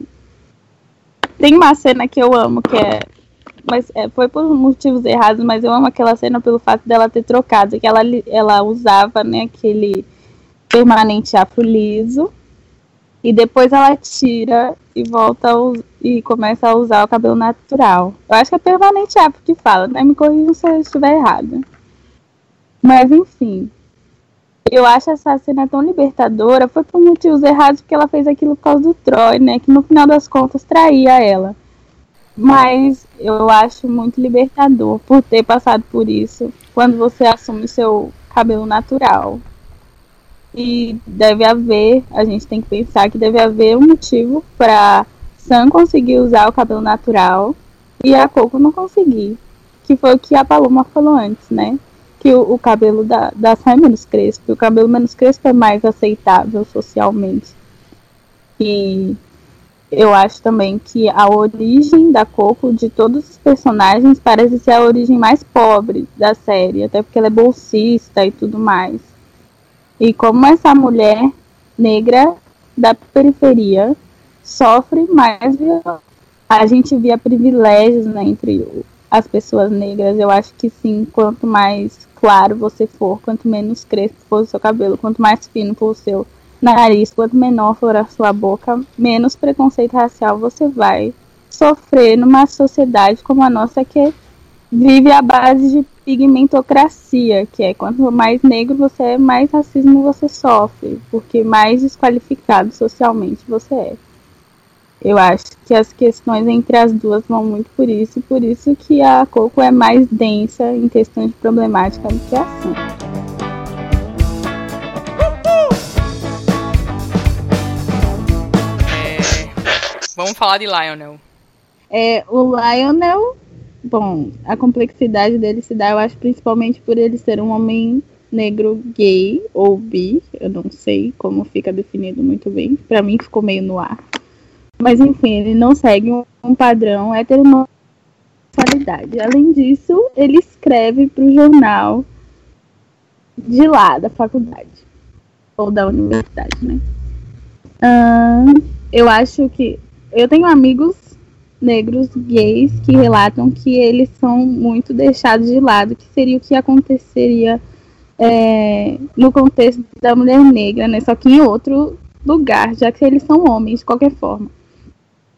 tem uma cena que eu amo, que é. Mas é, foi por motivos errados, mas eu amo aquela cena pelo fato dela ter trocado, que ela, ela usava né, aquele permanente afro liso e depois ela tira e volta e começa a usar o cabelo natural. Eu acho que é permanente afro que fala, né? Me corrijam se eu estiver errada. Mas enfim, eu acho essa cena tão libertadora. Foi por motivos errados porque ela fez aquilo por causa do Troy, né? Que no final das contas traía ela. Mas eu acho muito libertador por ter passado por isso. Quando você assume seu cabelo natural. E deve haver, a gente tem que pensar que deve haver um motivo para Sam conseguir usar o cabelo natural e a Coco não conseguir. Que foi o que a Paloma falou antes, né? Que o, o cabelo da, da é menos crespo. O cabelo menos crespo é mais aceitável socialmente. E eu acho também que a origem da Coco, de todos os personagens, parece ser a origem mais pobre da série. Até porque ela é bolsista e tudo mais. E como essa mulher negra da periferia sofre mais violência. A gente via privilégios né, entre as pessoas negras. Eu acho que sim, quanto mais claro você for, quanto menos crespo for o seu cabelo, quanto mais fino for o seu nariz, quanto menor for a sua boca, menos preconceito racial você vai sofrer numa sociedade como a nossa que vive à base de pigmentocracia, que é quanto mais negro você é, mais racismo você sofre, porque mais desqualificado socialmente você é. Eu acho que as questões entre as duas vão muito por isso, e por isso que a Coco é mais densa em questões de problemática do que a Sam. É, vamos falar de Lionel. É, o Lionel, bom, a complexidade dele se dá, eu acho, principalmente por ele ser um homem negro gay ou bi, eu não sei como fica definido muito bem. Para mim ficou meio no ar. Mas enfim, ele não segue um padrão heterossexualidade. Além disso, ele escreve para o jornal de lá da faculdade ou da universidade, né? Uh, eu acho que eu tenho amigos negros gays que relatam que eles são muito deixados de lado, que seria o que aconteceria é, no contexto da mulher negra, né? Só que em outro lugar, já que eles são homens de qualquer forma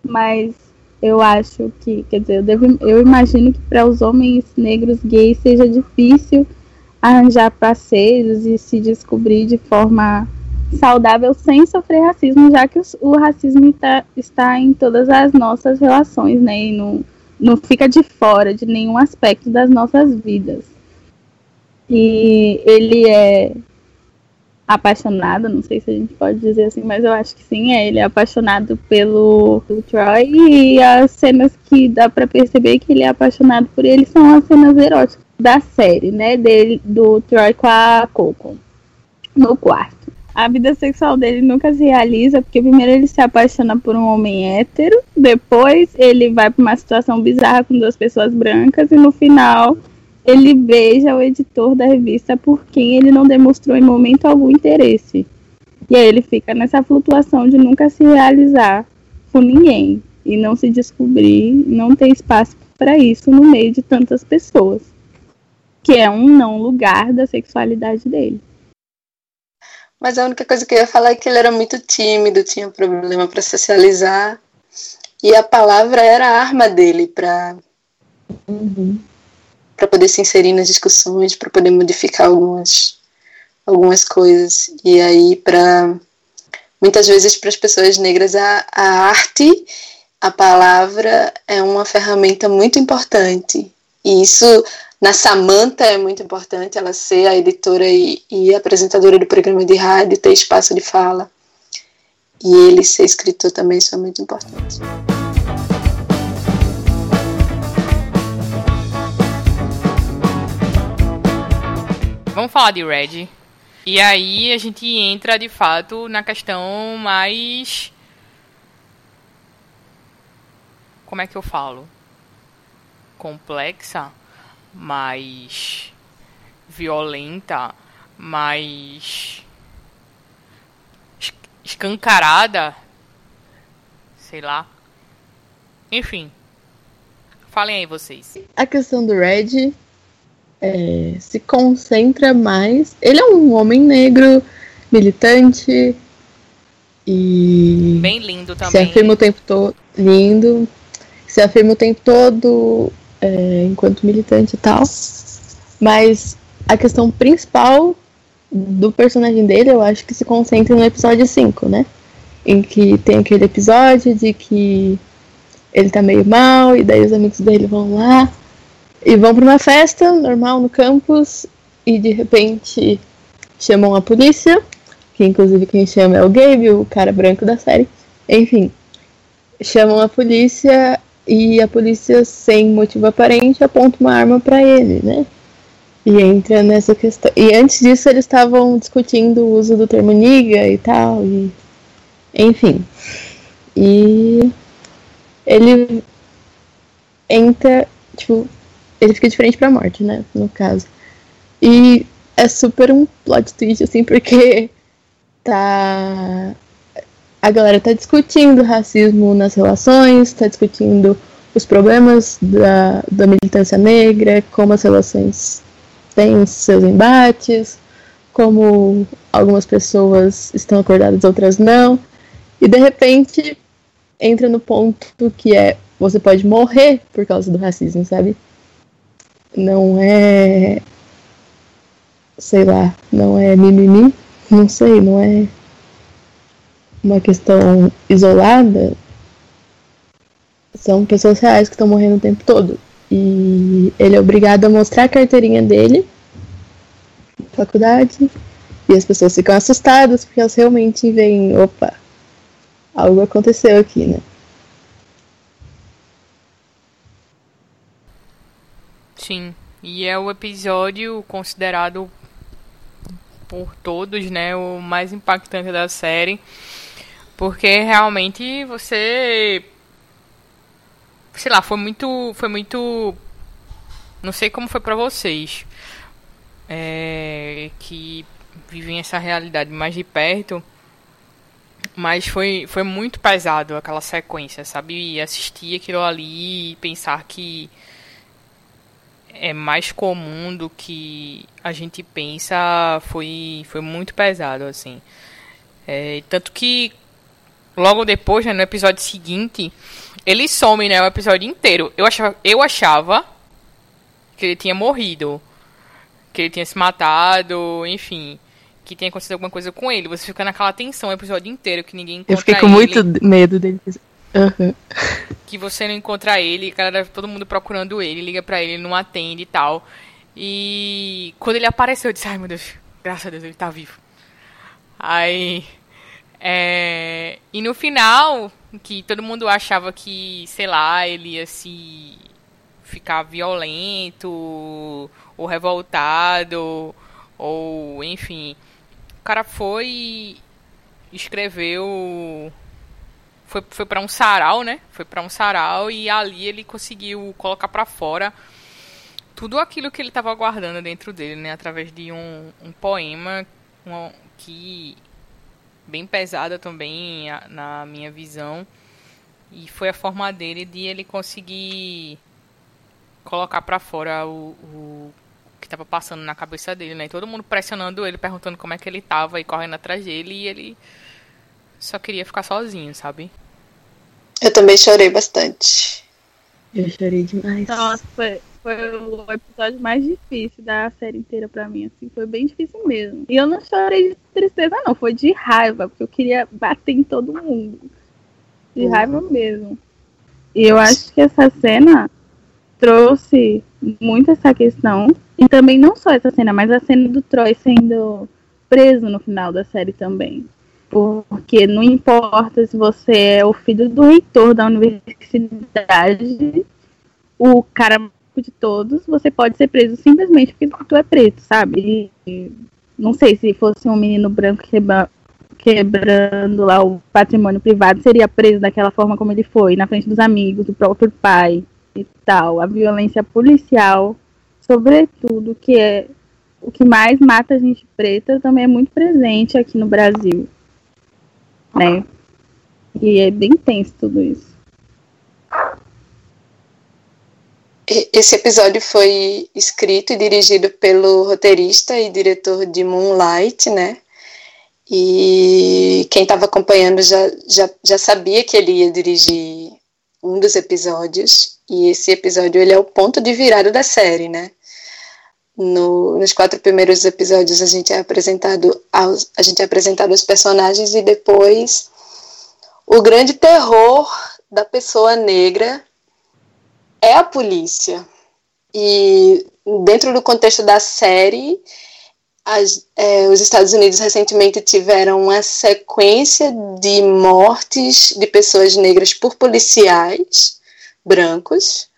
mas eu acho que, quer dizer, eu, devo, eu imagino que para os homens negros gays seja difícil arranjar parceiros e se descobrir de forma saudável sem sofrer racismo, já que o, racismo tá, está em todas as nossas relações, né? E não, não fica de fora de nenhum aspecto das nossas vidas. E ele é apaixonado, não sei se a gente pode dizer assim, mas eu acho que sim, é, ele é apaixonado pelo, pelo Troy e as cenas que dá para perceber que ele é apaixonado por ele são as cenas eróticas da série, né, dele, do Troy com a Coco no quarto. A vida sexual dele nunca se realiza, porque primeiro ele se apaixona por um homem hétero, depois ele vai para uma situação bizarra com duas pessoas brancas e no final ele beija o editor da revista por quem ele não demonstrou em momento algum interesse. E aí ele fica nessa flutuação de nunca se realizar com ninguém e não se descobrir, não ter espaço para isso no meio de tantas pessoas. Que é um não lugar da sexualidade dele. Mas a única coisa que eu ia falar é que ele era muito tímido, tinha problema para socializar. E a palavra era a arma dele para uhum para poder se inserir nas discussões, para poder modificar algumas algumas coisas. E aí para muitas vezes para as pessoas negras a, a arte, a palavra é uma ferramenta muito importante. E isso na Samantha é muito importante, ela ser a editora e, e apresentadora do programa de rádio, ter espaço de fala. E ele ser escritor também, isso é muito importante. Vamos falar de Red. E aí a gente entra de fato na questão mais. Como é que eu falo? Complexa, mais violenta, mais escancarada. Sei lá. Enfim. Falem aí vocês. A questão do Red é, se concentra mais. Ele é um homem negro, militante e. Bem lindo também. Se afirma o tempo todo. Lindo. Se afirma o tempo todo é, enquanto militante e tal. Mas a questão principal do personagem dele, eu acho que se concentra no episódio 5, né? Em que tem aquele episódio de que ele tá meio mal, e daí os amigos dele vão lá e vão para uma festa normal no campus, e de repente chamam a polícia, que inclusive quem chama é o Gabe, o cara branco da série. Enfim, chamam a polícia e a polícia, sem motivo aparente, aponta uma arma para ele, né? E entra nessa questão. E antes disso, eles estavam discutindo o uso do termo niga e tal. E... Enfim. E ele entra, tipo, ele fica diferente pra morte, né? No caso. E é super um plot twist, assim, porque tá. A galera tá discutindo racismo nas relações, tá discutindo os problemas da, da militância negra, como as relações têm seus embates, como algumas pessoas estão acordadas, outras não. E de repente entra no ponto que é você pode morrer por causa do racismo, sabe? Não é. Sei lá, não é mimimi, não sei, não é uma questão isolada. São pessoas reais que estão morrendo o tempo todo. E ele é obrigado a mostrar a carteirinha dele na faculdade. E as pessoas ficam assustadas porque elas realmente veem, opa, algo aconteceu aqui, né? Sim. E é o episódio considerado por todos, né, o mais impactante da série, porque realmente você sei lá, foi muito foi muito não sei como foi para vocês é, que vivem essa realidade mais de perto, mas foi, foi muito pesado aquela sequência, sabe? Assistir aquilo ali e pensar que é mais comum do que a gente pensa foi, foi muito pesado, assim. É, tanto que logo depois, né, no episódio seguinte, ele some, né, o episódio inteiro. Eu achava, eu achava que ele tinha morrido, que ele tinha se matado, enfim, que tinha acontecido alguma coisa com ele. Você fica naquela tensão o episódio inteiro que ninguém encontra Eu fiquei com ele. muito medo dele. Uhum. Que você não encontra ele, cara, todo mundo procurando ele, liga pra ele, ele não atende e tal. E quando ele apareceu, eu disse, ai meu Deus, graças a Deus ele tá vivo. Aí. É... E no final, que todo mundo achava que, sei lá, ele ia se ficar violento ou revoltado ou enfim. O cara foi e escreveu foi, foi para um sarau, né? Foi para um sarau e ali ele conseguiu colocar para fora tudo aquilo que ele estava guardando dentro dele, né? Através de um, um poema que bem pesada também na minha visão e foi a forma dele de ele conseguir colocar para fora o, o que estava passando na cabeça dele, né? E todo mundo pressionando ele, perguntando como é que ele estava e correndo atrás dele e ele só queria ficar sozinho, sabe? Eu também chorei bastante. Eu chorei demais. Nossa, foi, foi o episódio mais difícil da série inteira pra mim, assim, foi bem difícil mesmo. E eu não chorei de tristeza, não, foi de raiva, porque eu queria bater em todo mundo. De raiva mesmo. E eu acho que essa cena trouxe muito essa questão. E também não só essa cena, mas a cena do Troy sendo preso no final da série também. Porque não importa se você é o filho do reitor da universidade, o cara de todos, você pode ser preso simplesmente porque tu é preto, sabe? E, não sei se fosse um menino branco quebra, quebrando lá o patrimônio privado, seria preso daquela forma como ele foi, na frente dos amigos, do próprio pai e tal. A violência policial, sobretudo, que é o que mais mata a gente preta, também é muito presente aqui no Brasil. Né? E é bem tenso tudo isso. Esse episódio foi escrito e dirigido pelo roteirista e diretor de Moonlight, né? E quem estava acompanhando já, já, já sabia que ele ia dirigir um dos episódios. E esse episódio ele é o ponto de virada da série, né? No, nos quatro primeiros episódios a gente é apresentado aos, a gente é apresentado os personagens e depois o grande terror da pessoa negra é a polícia. E dentro do contexto da série, as, é, os Estados Unidos recentemente tiveram uma sequência de mortes de pessoas negras por policiais brancos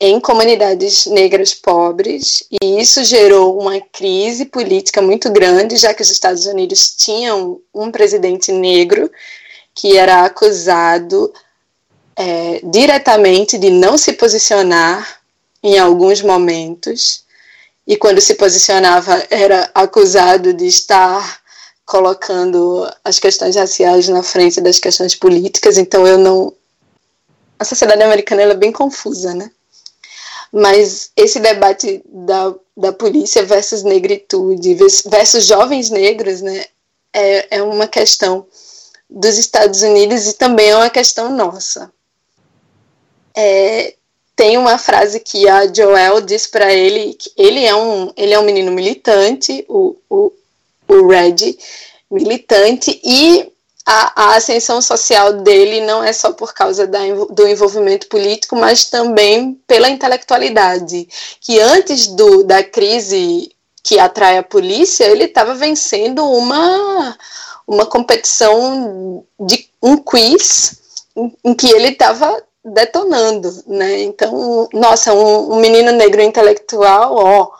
em comunidades negras pobres, e isso gerou uma crise política muito grande, já que os Estados Unidos tinham um presidente negro que era acusado é, diretamente de não se posicionar em alguns momentos, e quando se posicionava era acusado de estar colocando as questões raciais na frente das questões políticas, então eu não. A sociedade americana é bem confusa, né? Mas esse debate da, da polícia versus negritude, versus jovens negros, né, é, é uma questão dos Estados Unidos e também é uma questão nossa. É, tem uma frase que a Joel diz para ele que ele é um ele é um menino militante, o, o, o Red militante e a, a, ascensão social dele não é só por causa da, do envolvimento político, mas também pela intelectualidade. Que antes do, da crise que atrai a polícia, ele estava vencendo uma, uma competição de um quiz em, que ele estava detonando, né? Então, nossa, um, um menino negro intelectual, ó,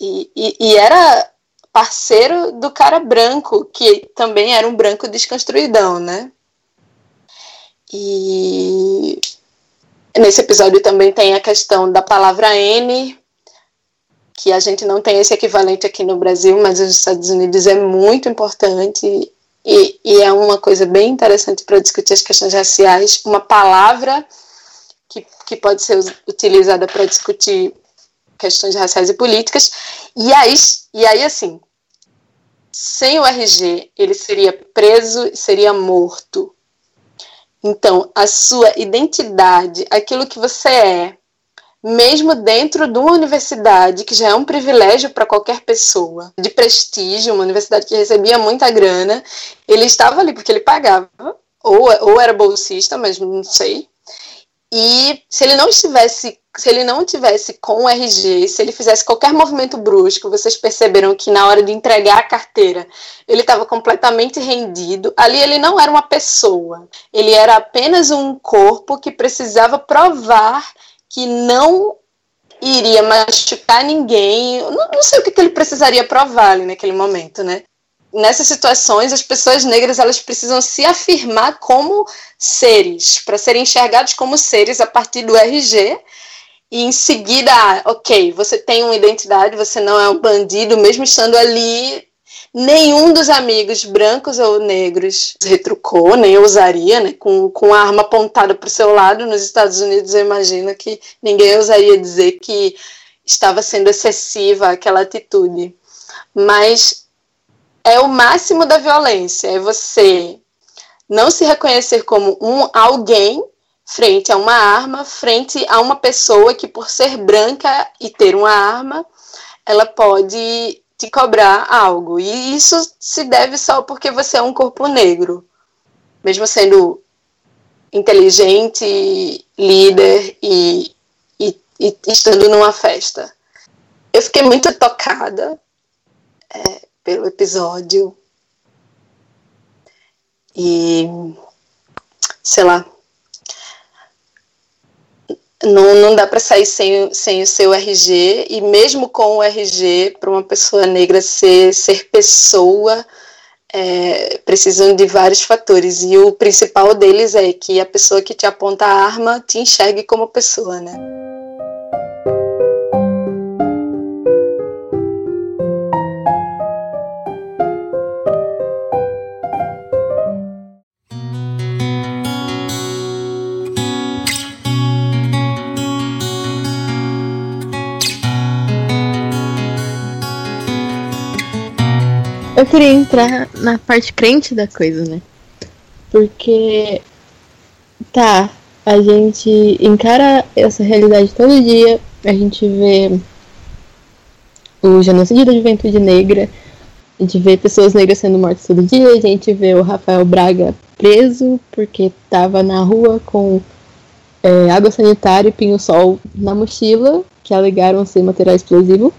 e, e, e, era parceiro do cara branco, que também era um branco desconstruidão, né? E nesse episódio também tem a questão da palavra N, que a gente não tem esse equivalente aqui no Brasil, mas nos Estados Unidos é muito importante e, e é uma coisa bem interessante para discutir as questões raciais, uma palavra que, que pode ser utilizada para discutir questões raciais e políticas. E aí, e aí, assim, sem o RG, ele seria preso e seria morto. Então, a sua identidade, aquilo que você é, mesmo dentro de uma universidade que já é um privilégio para qualquer pessoa, de prestígio, uma universidade que recebia muita grana, ele estava ali porque ele pagava, ou, ou era bolsista, mas não sei. E se ele não estivesse, se ele não tivesse com o RG, se ele fizesse qualquer movimento brusco, vocês perceberam que na hora de entregar a carteira, ele estava completamente rendido. Ali ele não era uma pessoa, ele era apenas um corpo que precisava provar que não iria machucar ninguém. Não, não sei o que, que ele precisaria provar ali naquele momento, né? Nessas situações, as pessoas negras elas precisam se afirmar como seres, para serem enxergados como seres a partir do RG. E em seguida, ok, você tem uma identidade, você não é um bandido, mesmo estando ali nenhum dos amigos, brancos ou negros, retrucou, nem ousaria, né? Com, com a arma apontada para o seu lado. Nos Estados Unidos, eu imagino que ninguém ousaria dizer que estava sendo excessiva aquela atitude. Mas é o máximo da violência, é você não se reconhecer como um alguém frente a uma arma, frente a uma pessoa que, por ser branca e ter uma arma, ela pode te cobrar algo. E isso se deve só porque você é um corpo negro. Mesmo sendo inteligente, líder e, e, e estando numa festa. Eu fiquei muito tocada é, pelo episódio. E, sei lá, não, não dá para sair sem, sem o seu RG, e mesmo com o RG, para uma pessoa negra ser, ser pessoa, é, precisam de vários fatores, e o principal deles é que a pessoa que te aponta a arma te enxergue como pessoa, né? Eu queria entrar na parte crente da coisa, né? Porque tá, a gente encara essa realidade todo dia, a gente vê o genocídio da juventude negra, a gente vê pessoas negras sendo mortas todo dia, a gente vê o Rafael Braga preso porque estava na rua com é, água sanitária e pinho-sol na mochila, que alegaram ser material explosivo.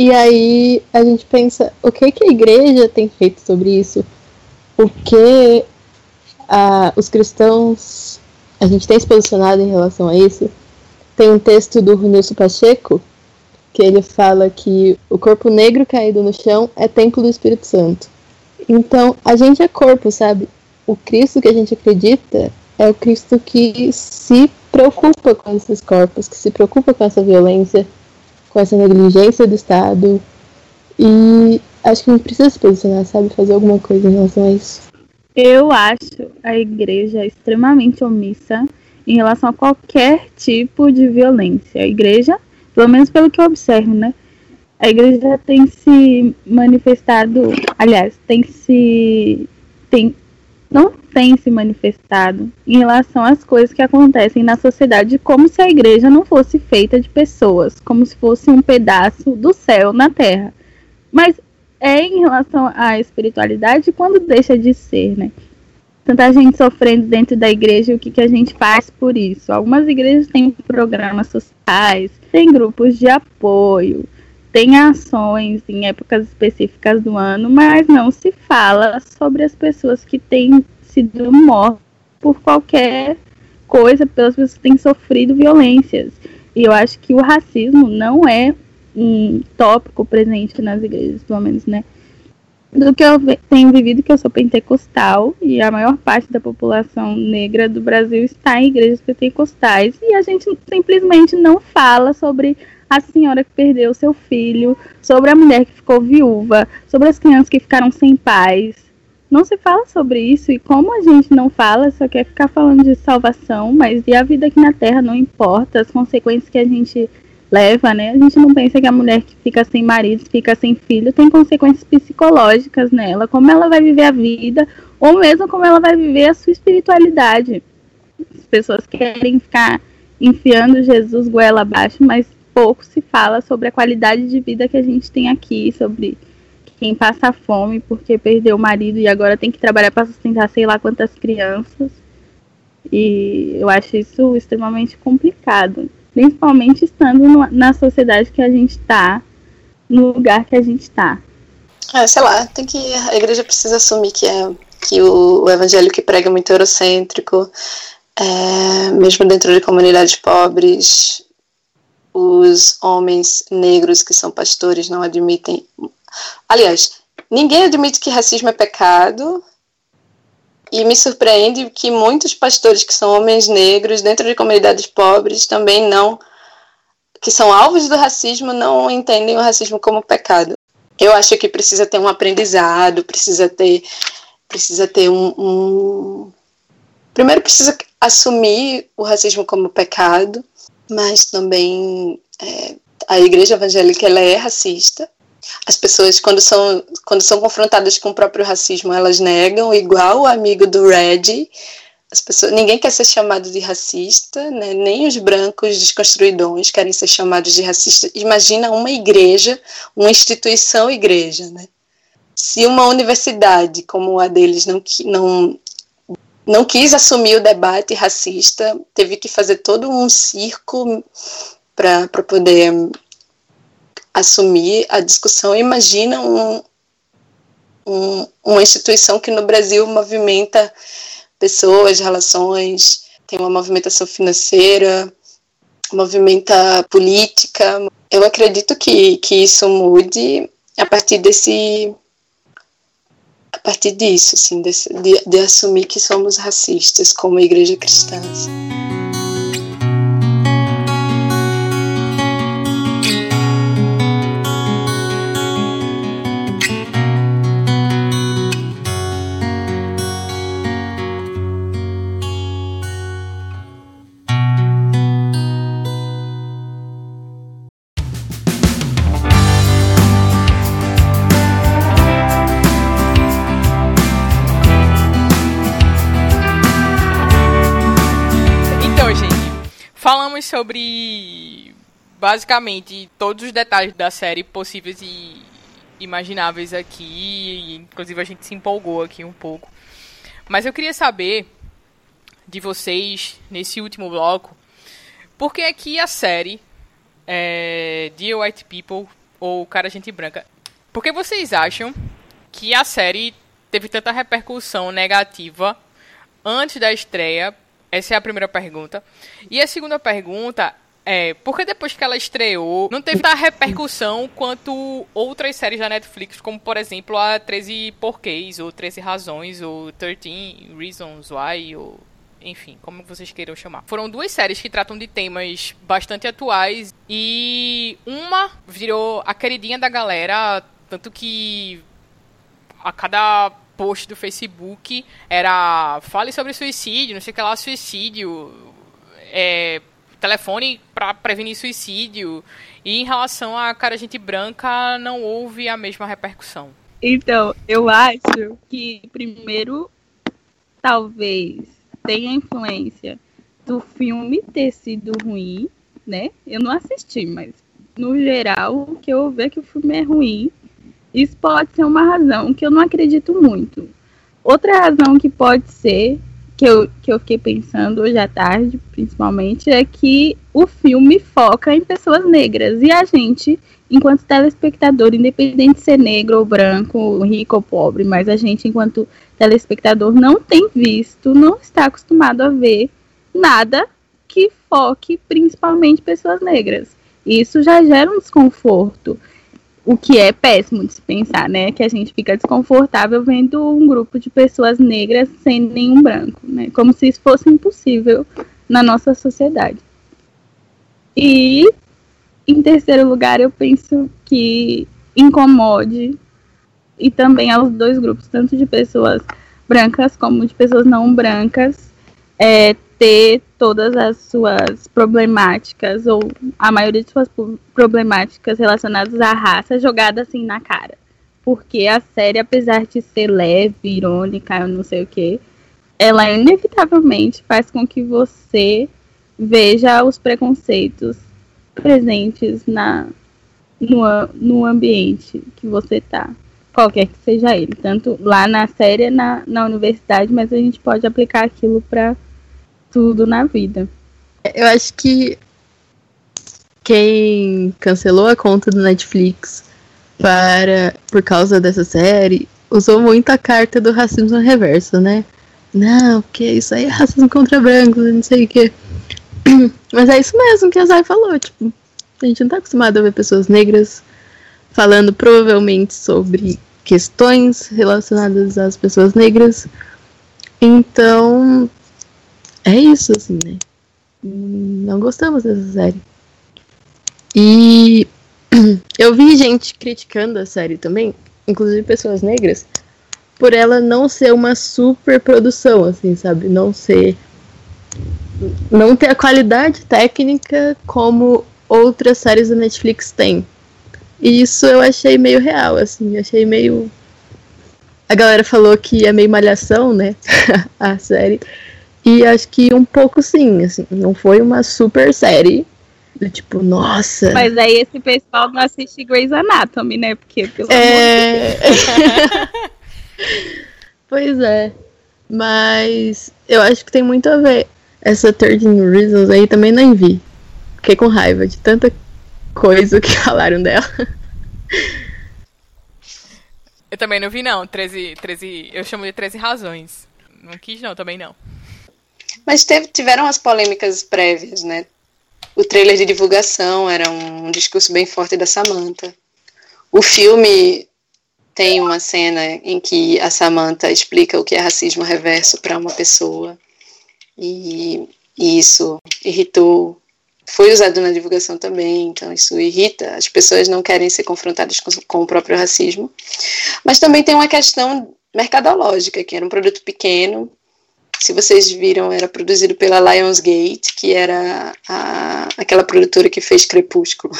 E aí a gente pensa, o que, que a igreja tem feito sobre isso? O que a, os cristãos, a gente tem se posicionado em relação a isso? Tem um texto do Runilson Pacheco, que ele fala que o corpo negro caído no chão é templo do Espírito Santo. Então, a gente é corpo, sabe? O Cristo que a gente acredita é o Cristo que se preocupa com esses corpos, que se preocupa com essa violência, com essa negligência do Estado. E acho que a gente precisa se posicionar, sabe? Fazer alguma coisa em relação a isso. Eu acho a igreja extremamente omissa em relação a qualquer tipo de violência. A igreja, pelo menos pelo que eu observo, né? A igreja tem se manifestado, aliás, tem se tem não tem se manifestado em relação às coisas que acontecem na sociedade, como se a igreja não fosse feita de pessoas, como se fosse um pedaço do céu na terra. Mas é em relação à espiritualidade quando deixa de ser, né? Tanta gente sofrendo dentro da igreja, o que, que a gente faz por isso? Algumas igrejas têm programas sociais, têm grupos de apoio, tem ações em épocas específicas do ano, mas não se fala sobre as pessoas que têm sido mortas por qualquer coisa, pelas pessoas que têm sofrido violências. E eu acho que o racismo não é um tópico presente nas igrejas, pelo menos, né? Do que eu tenho vivido, que eu sou pentecostal e a maior parte da população negra do Brasil está em igrejas pentecostais e a gente simplesmente não fala sobre a senhora que perdeu seu filho, sobre a mulher que ficou viúva, sobre as crianças que ficaram sem pais. Não se fala sobre isso e como a gente não fala, só quer ficar falando de salvação, mas e a vida aqui na Terra não importa, as consequências que a gente leva, né? A gente não pensa que a mulher que fica sem marido, fica sem filho, tem consequências psicológicas nela, como ela vai viver a vida, ou mesmo como ela vai viver a sua espiritualidade. As pessoas querem ficar enfiando Jesus goela abaixo, mas pouco se fala sobre a qualidade de vida que a gente tem aqui, sobre quem passa fome porque perdeu o marido e agora tem que trabalhar para sustentar sei lá quantas crianças. E eu acho isso extremamente complicado principalmente estando no, na sociedade que a gente está, no lugar que a gente está. É, sei lá, tem que a igreja precisa assumir que é que o, o evangelho que prega é muito eurocêntrico, é, mesmo dentro de comunidades pobres, os homens negros que são pastores não admitem. Aliás, ninguém admite que racismo é pecado, e me surpreende que muitos pastores que são homens negros dentro de comunidades pobres também não, que são alvos do racismo, não entendem o racismo como pecado. Eu acho que precisa ter um aprendizado, precisa ter, precisa ter um, um... primeiro precisa assumir o racismo como pecado, mas também é, a igreja evangélica ela é racista as pessoas, quando são, quando são confrontadas com o próprio racismo, elas negam, igual o amigo do Red. As pessoas, ninguém quer ser chamado de racista, né? nem os brancos desconstruidões querem ser chamados de racista. Imagina uma igreja, uma instituição igreja. Né? Se uma universidade como a deles não, não, não quis assumir o debate racista, teve que fazer todo um circo para poder assumir a discussão. Imagina um, um, uma instituição que no Brasil movimenta pessoas, relações, tem uma movimentação financeira, movimenta política. Eu acredito que, que isso mude a partir desse a partir disso, assim, de, de, assumir que somos racistas como igreja cristã. Basicamente todos os detalhes da série possíveis e imagináveis aqui. Inclusive a gente se empolgou aqui um pouco. Mas eu queria saber de vocês nesse último bloco por que é que a série é, White People ou Cara Gente Branca. Por que vocês acham que a série teve tanta repercussão negativa antes da estreia? Essa é a primeira pergunta. E a segunda pergunta é, porque depois que ela estreou, não teve tanta repercussão quanto outras séries da Netflix, como por exemplo a 13 Porquês, ou 13 Razões, ou 13 Reasons Why, ou enfim, como vocês queiram chamar. Foram duas séries que tratam de temas bastante atuais e uma virou a queridinha da galera, tanto que a cada post do Facebook era fale sobre suicídio, não sei o que lá, suicídio, é, telefone para prevenir suicídio. E em relação à cara gente branca, não houve a mesma repercussão. Então, eu acho que primeiro talvez tenha influência do filme ter sido ruim, né? Eu não assisti, mas no geral, o que eu vejo é que o filme é ruim. Isso pode ser uma razão que eu não acredito muito. Outra razão que pode ser, que eu, que eu fiquei pensando hoje à tarde, principalmente, é que o filme foca em pessoas negras. E a gente, enquanto telespectador, independente de ser negro ou branco, rico ou pobre, mas a gente, enquanto telespectador, não tem visto, não está acostumado a ver nada que foque principalmente pessoas negras. Isso já gera um desconforto, o que é péssimo de se pensar, né? Que a gente fica desconfortável vendo um grupo de pessoas negras sem nenhum branco, né? Como se isso fosse impossível na nossa sociedade. E em terceiro lugar, eu penso que incomode e também aos dois grupos, tanto de pessoas brancas como de pessoas não brancas, é, ter todas as suas problemáticas, ou a maioria de suas problemáticas relacionadas à raça, jogada assim na cara. Porque a série, apesar de ser leve, irônica, eu não sei o que, ela inevitavelmente faz com que você veja os preconceitos presentes na, no, no ambiente que você está qualquer que seja ele, tanto lá na série, na, na universidade, mas a gente pode aplicar aquilo para tudo na vida. Eu acho que quem cancelou a conta do Netflix para por causa dessa série usou muito a carta do racismo reverso, né? Não, porque isso aí é racismo contra brancos, não sei o que. [clears throat] Mas é isso mesmo que a Zay falou, tipo, a gente não tá acostumado a ver pessoas negras falando provavelmente sobre questões relacionadas às pessoas negras. Então, é isso, assim, né? Não gostamos dessa série. E [clears throat] eu vi gente criticando a série também, inclusive pessoas negras, por ela não ser uma super produção, assim, sabe? Não ser. Não ter a qualidade técnica como outras séries da Netflix têm. E isso eu achei meio real, assim, achei meio. A galera falou que é meio malhação, né? [laughs] a série. E acho que um pouco sim, assim, não foi uma super série. Do tipo, nossa. Mas aí esse pessoal não assiste Grey's Anatomy, né? Porque, pelo é... amor de Deus. [laughs] pois é. Mas eu acho que tem muito a ver. Essa 13 Reasons aí também não vi. Fiquei com raiva de tanta coisa que [laughs] falaram dela. Eu também não vi, não. 13, 13, eu chamo de 13 razões. Não quis, não, também não. Mas teve, tiveram as polêmicas prévias, né? O trailer de divulgação era um discurso bem forte da Samantha. O filme tem uma cena em que a Samantha explica o que é racismo reverso para uma pessoa. E, e isso irritou foi usado na divulgação também, então isso irrita. As pessoas não querem ser confrontadas com, com, o próprio racismo. Mas também tem uma questão mercadológica, que era um produto pequeno, se vocês viram, era produzido pela Lionsgate, que era a, aquela produtora que fez Crepúsculo.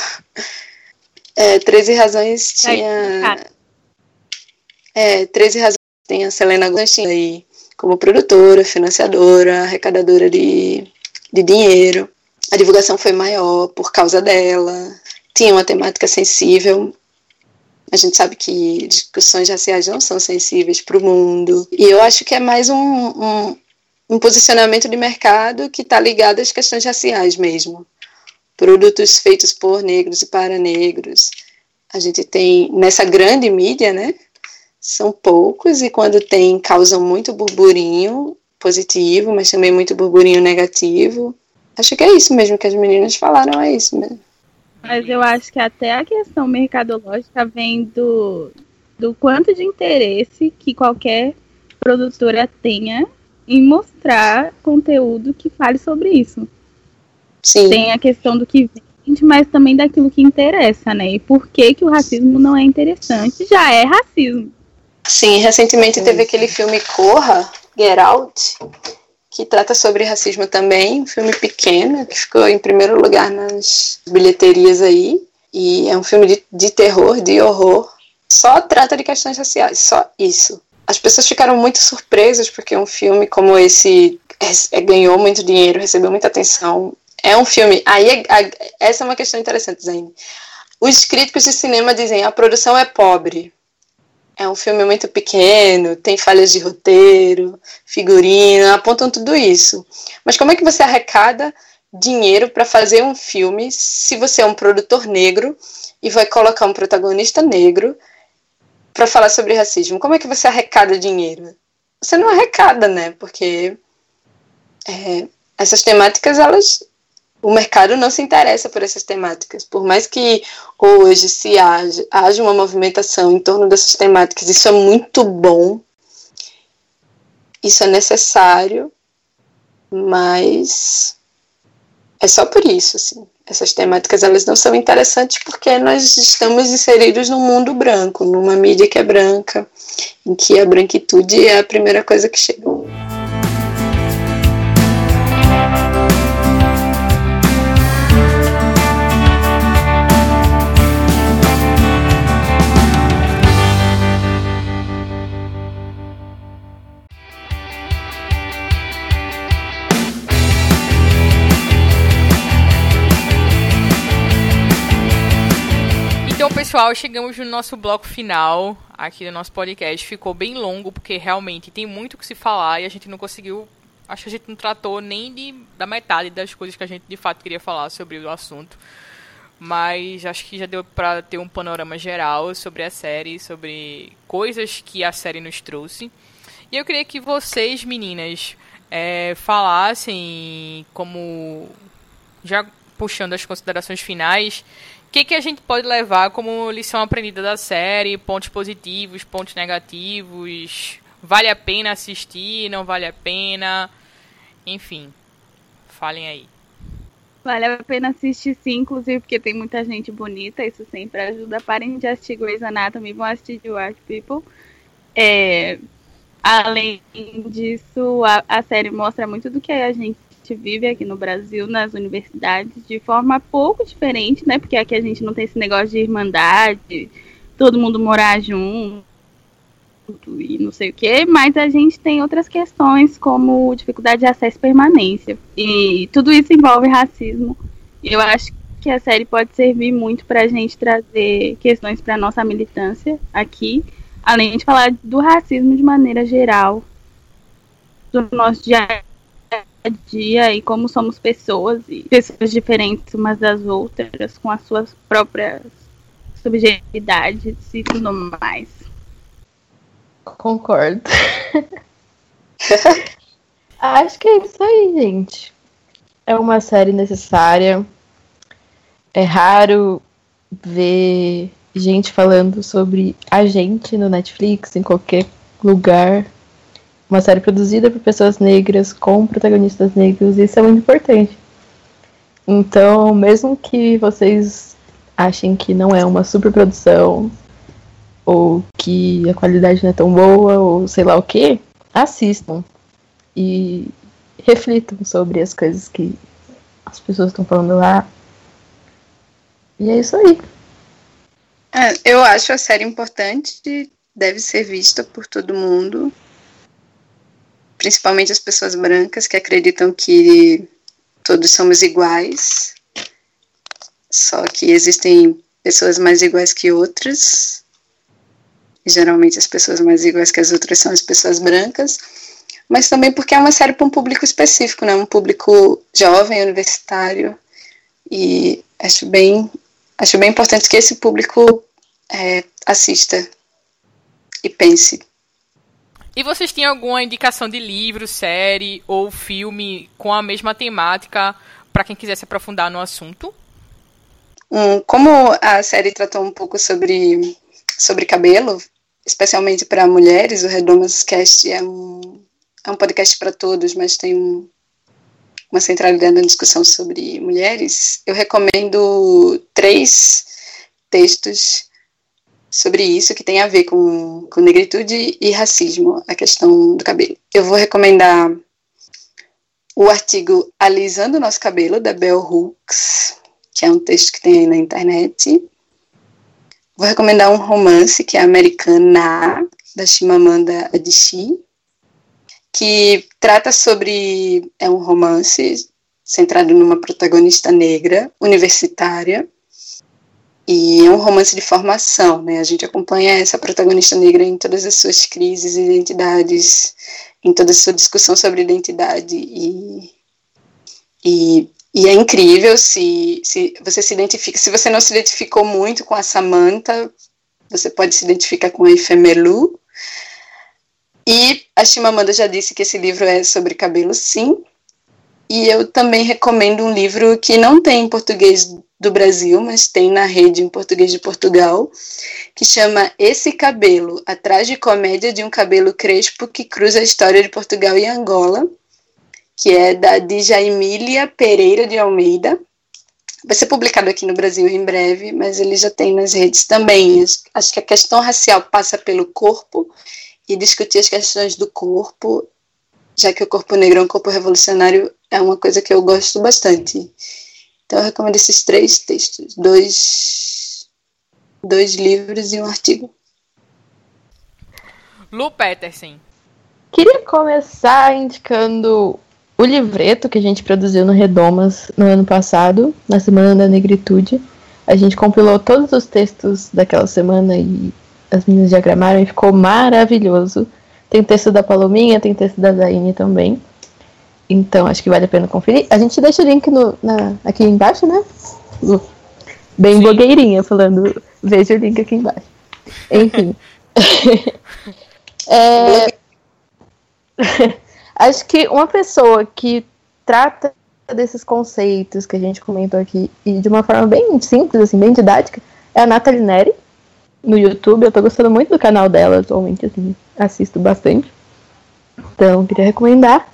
É, 13 Razões tinha. É, 13 Razões tem a Selena Gomez aí como produtora, financiadora, arrecadadora de, de dinheiro. a divulgação foi maior por causa dela. Tinha uma temática sensível. A gente sabe que discussões raciais não são sensíveis para o mundo. E eu acho que é mais um, um, um posicionamento de mercado que está ligado às questões raciais mesmo. Produtos feitos por negros e para negros. A gente tem nessa grande mídia, né? São poucos e quando tem causam muito burburinho positivo, mas também muito burburinho negativo. Acho que é isso mesmo que as meninas falaram, é isso mesmo. Mas eu acho que até a questão mercadológica vem do, do quanto de interesse que qualquer produtora tenha em mostrar conteúdo que fale sobre isso. Sim. Tem a questão do que vende, mas também daquilo que interessa, né? E por que, que o racismo não é interessante? Já é racismo. Sim, recentemente teve aquele filme Corra, Get Out, que trata sobre racismo também, um filme pequeno, que ficou em primeiro lugar nas bilheterias aí, e é um filme de, de terror, de horror, só trata de questões raciais, só isso. As pessoas ficaram muito surpresas porque um filme como esse é, é, ganhou muito dinheiro, recebeu muita atenção. É um filme. Aí é, essa é uma questão interessante, Zayn. Os críticos de cinema dizem a produção é pobre. É um filme muito pequeno, tem falhas de roteiro, figurino, apontam tudo isso. Mas como é que você arrecada dinheiro para fazer um filme se você é um produtor negro e vai colocar um protagonista negro para falar sobre racismo? Como é que você arrecada dinheiro? Você não arrecada, né? Porque é, essas temáticas elas o mercado não se interessa por essas temáticas. Por mais que hoje se haja, haja uma movimentação em torno dessas temáticas, isso é muito bom, isso é necessário, mas é só por isso, assim. Essas temáticas elas não são interessantes porque nós estamos inseridos num mundo branco, numa mídia que é branca, em que a branquitude é a primeira coisa que chegou. Pessoal, chegamos no nosso bloco final aqui do nosso podcast. Ficou bem longo, porque realmente tem muito o que se falar e a gente não conseguiu. Acho que a gente não tratou nem de, da metade das coisas que a gente de fato queria falar sobre o assunto. Mas acho que já deu para ter um panorama geral sobre a série, sobre coisas que a série nos trouxe. E eu queria que vocês, meninas, é, falassem como. Já puxando as considerações finais, o que, que a gente pode levar como lição aprendida da série? Pontos positivos, pontos negativos? Vale a pena assistir? Não vale a pena? Enfim, falem aí. Vale a pena assistir sim, inclusive porque tem muita gente bonita, isso sempre ajuda. Parem de assistir Grey's Anatomy, vão assistir The White People. É, além disso, a, a série mostra muito do que a gente gente vive aqui no Brasil, nas universidades, de forma pouco diferente, né? Porque aqui a gente não tem esse negócio de irmandade, todo mundo morar junto e não sei o que, mas a gente tem outras questões como dificuldade de acesso e permanência. E tudo isso envolve racismo. Eu acho que a série pode servir muito para a gente trazer questões para nossa militância aqui, além de falar do racismo de maneira geral, do nosso dia dia e como somos pessoas e pessoas diferentes umas das outras, com as suas próprias subjetividades e tudo mais. Concordo. [laughs] Acho que é isso aí, gente. É uma série necessária. É raro ver gente falando sobre a gente no Netflix, em qualquer lugar uma série produzida por pessoas negras, com protagonistas negros, isso é muito importante. Então, mesmo que vocês achem que não é uma superprodução, ou que a qualidade não é tão boa, ou sei lá o que, assistam e reflitam sobre as coisas que as pessoas estão falando lá. E é isso aí. É, eu acho a série importante, deve ser vista por todo mundo principalmente as pessoas brancas que acreditam que todos somos iguais, só que existem pessoas mais iguais que outras. E geralmente as pessoas mais iguais que as outras são as pessoas brancas, mas também porque é uma série para um público específico, né? Um público jovem, universitário. E acho bem, acho bem importante que esse público é, assista e pense. E vocês têm alguma indicação de livro, série ou filme com a mesma temática para quem quiser se aprofundar no assunto? Um, como a série tratou um pouco sobre, sobre cabelo, especialmente para mulheres, o Redomas Cast é um, é um podcast para todos, mas tem um, uma centralidade na discussão sobre mulheres. Eu recomendo três textos sobre isso que tem a ver com, com negritude e racismo, a questão do cabelo. Eu vou recomendar o artigo Alisando o Nosso Cabelo, da Bell Hooks, que é um texto que tem aí na internet. Vou recomendar um romance, que é Americana, da Chimamanda Adichie, que trata sobre. É um romance centrado numa protagonista negra, universitária, e é um romance de formação, né? A gente acompanha essa protagonista negra em todas as suas crises, identidades, em toda a sua discussão sobre identidade e, e, e é incrível se, se você se identifica, se você não se identificou muito com a Samantha, você pode se identificar com a Efemelu. E a Chimamanda já disse que esse livro é sobre cabelo, sim. E eu também recomendo um livro que não tem em português do Brasil, mas tem na rede em português de Portugal, que chama Esse Cabelo, a tragicomédia de um cabelo crespo que cruza a história de Portugal e Angola, que é da Djaimília Pereira de Almeida. Vai ser publicado aqui no Brasil em breve, mas ele já tem nas redes também. Acho que a questão racial passa pelo corpo e discutir as questões do corpo, já que o corpo negro é um corpo revolucionário, é uma coisa que eu gosto bastante. Então eu recomendo esses três textos, dois, dois livros e um artigo. Lu Peterson. Queria começar indicando o livreto que a gente produziu no Redomas no ano passado, na Semana da Negritude. A gente compilou todos os textos daquela semana e as meninas diagramaram e ficou maravilhoso. Tem texto da Palominha, tem texto da Zaine também. Então acho que vale a pena conferir. A gente deixa o link no, na, aqui embaixo, né? Bem Sim. blogueirinha, falando, veja o link aqui embaixo. Enfim. [laughs] é, [laughs] acho que uma pessoa que trata desses conceitos que a gente comentou aqui e de uma forma bem simples, assim, bem didática, é a Nathalie Neri, no YouTube. Eu tô gostando muito do canal dela atualmente, assim, assisto bastante. Então, queria recomendar.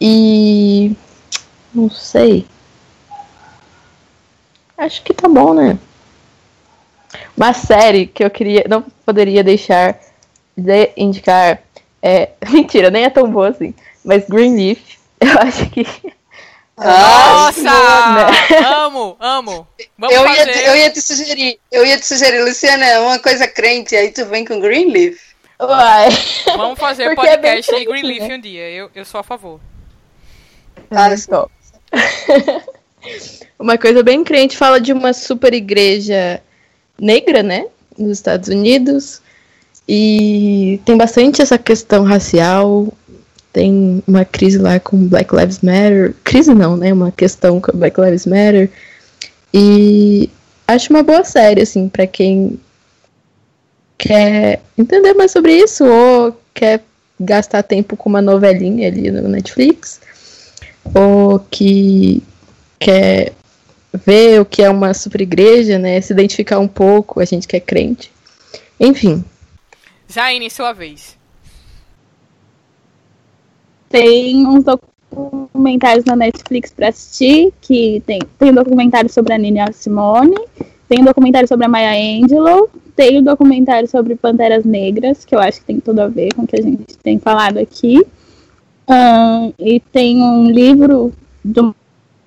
E. Não sei. Acho que tá bom, né? Uma série que eu queria. Não poderia deixar de indicar. É, [laughs] mentira, nem é tão boa assim. Mas Greenleaf, [laughs] eu acho que. Nossa! Né? Amo, amo. Vamos eu, fazer. Ia, eu ia te sugerir, eu ia te sugerir, Luciana, uma coisa crente, aí tu vem com Greenleaf. Uai. Vamos fazer [laughs] Porque podcast é Greenleaf né? um dia. Eu, eu sou a favor. [laughs] Uma coisa bem crente fala de uma super igreja negra, né? Nos Estados Unidos. E tem bastante essa questão racial. Tem uma crise lá com Black Lives Matter. Crise não, né? Uma questão com Black Lives Matter. E acho uma boa série, assim, para quem quer entender mais sobre isso ou quer gastar tempo com uma novelinha ali no Netflix ou que quer ver o que é uma super igreja, né? Se identificar um pouco, a gente que é crente. Enfim. Jaine, sua vez. Tem uns documentários na Netflix para assistir, que tem, tem um documentário sobre a Nina Simone, tem um documentário sobre a Maya Angelou, tem um documentário sobre Panteras Negras, que eu acho que tem tudo a ver com o que a gente tem falado aqui. Um, e tem um livro de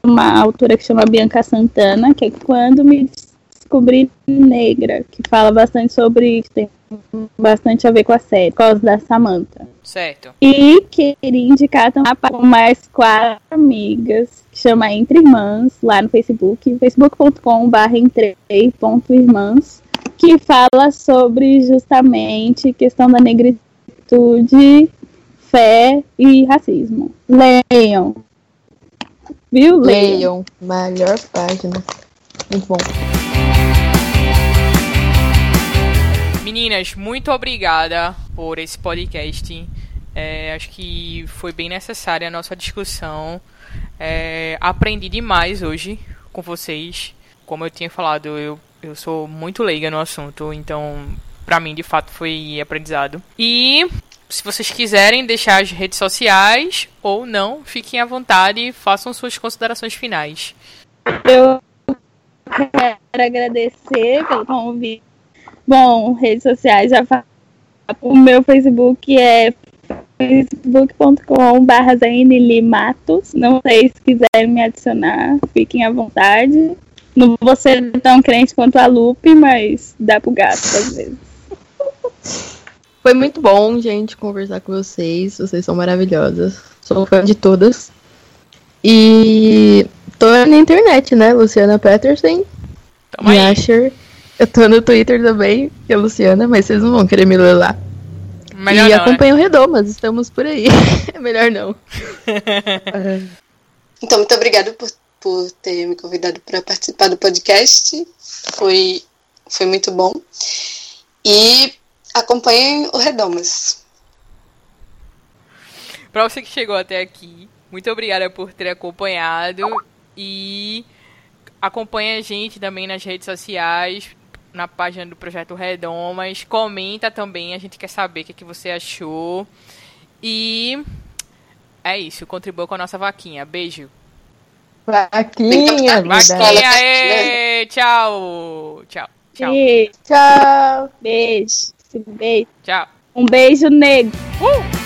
uma autora que chama Bianca Santana, que é Quando Me Descobri Negra, que fala bastante sobre. Tem bastante a ver com a série, por causa da Samantha. Certo. E queria indicar também com mais quatro amigas, que chama Entre Irmãs, lá no Facebook, facebook.com.br entrei.irmãs, que fala sobre justamente questão da negritude, fé e racismo. Leiam. Viu? Leiam. Melhor página. Muito bom. Meninas, muito obrigada por esse podcast. É, acho que foi bem necessária a nossa discussão. É, aprendi demais hoje com vocês. Como eu tinha falado, eu, eu sou muito leiga no assunto, então para mim de fato foi aprendizado. E se vocês quiserem deixar as redes sociais ou não, fiquem à vontade e façam suas considerações finais. Eu quero agradecer pelo convite. Bom, redes sociais já falo. O meu Facebook é facebook.com barra Matos. Não sei se quiserem me adicionar, fiquem à vontade. Não vou ser tão crente quanto a Lupe, mas dá pro gato às vezes. [laughs] Foi muito bom, gente, conversar com vocês. Vocês são maravilhosas. Sou fã de todas. E tô na internet, né? Luciana Peterson. Tamo aí. Asher. Eu tô no Twitter também, que é Luciana, mas vocês não vão querer me ler lá. Melhor e não, acompanho o Redomas, estamos por aí. é [laughs] melhor não. [laughs] Então, muito obrigada por, por ter me convidado para participar do podcast. Foi, foi muito bom. E acompanhem o Redomas. Pra você que chegou até aqui, muito obrigada por ter acompanhado e acompanha a gente também nas redes sociais, na página do Projeto Redomas. Comenta também, a gente quer saber o que, que você achou. E é isso, contribua com a nossa vaquinha. Beijo. Vaquinha, Vaquinha, tchau. Tchau. Tchau. E Tchau. beijo. Beijo. Tchau. Um beijo negro. Uh!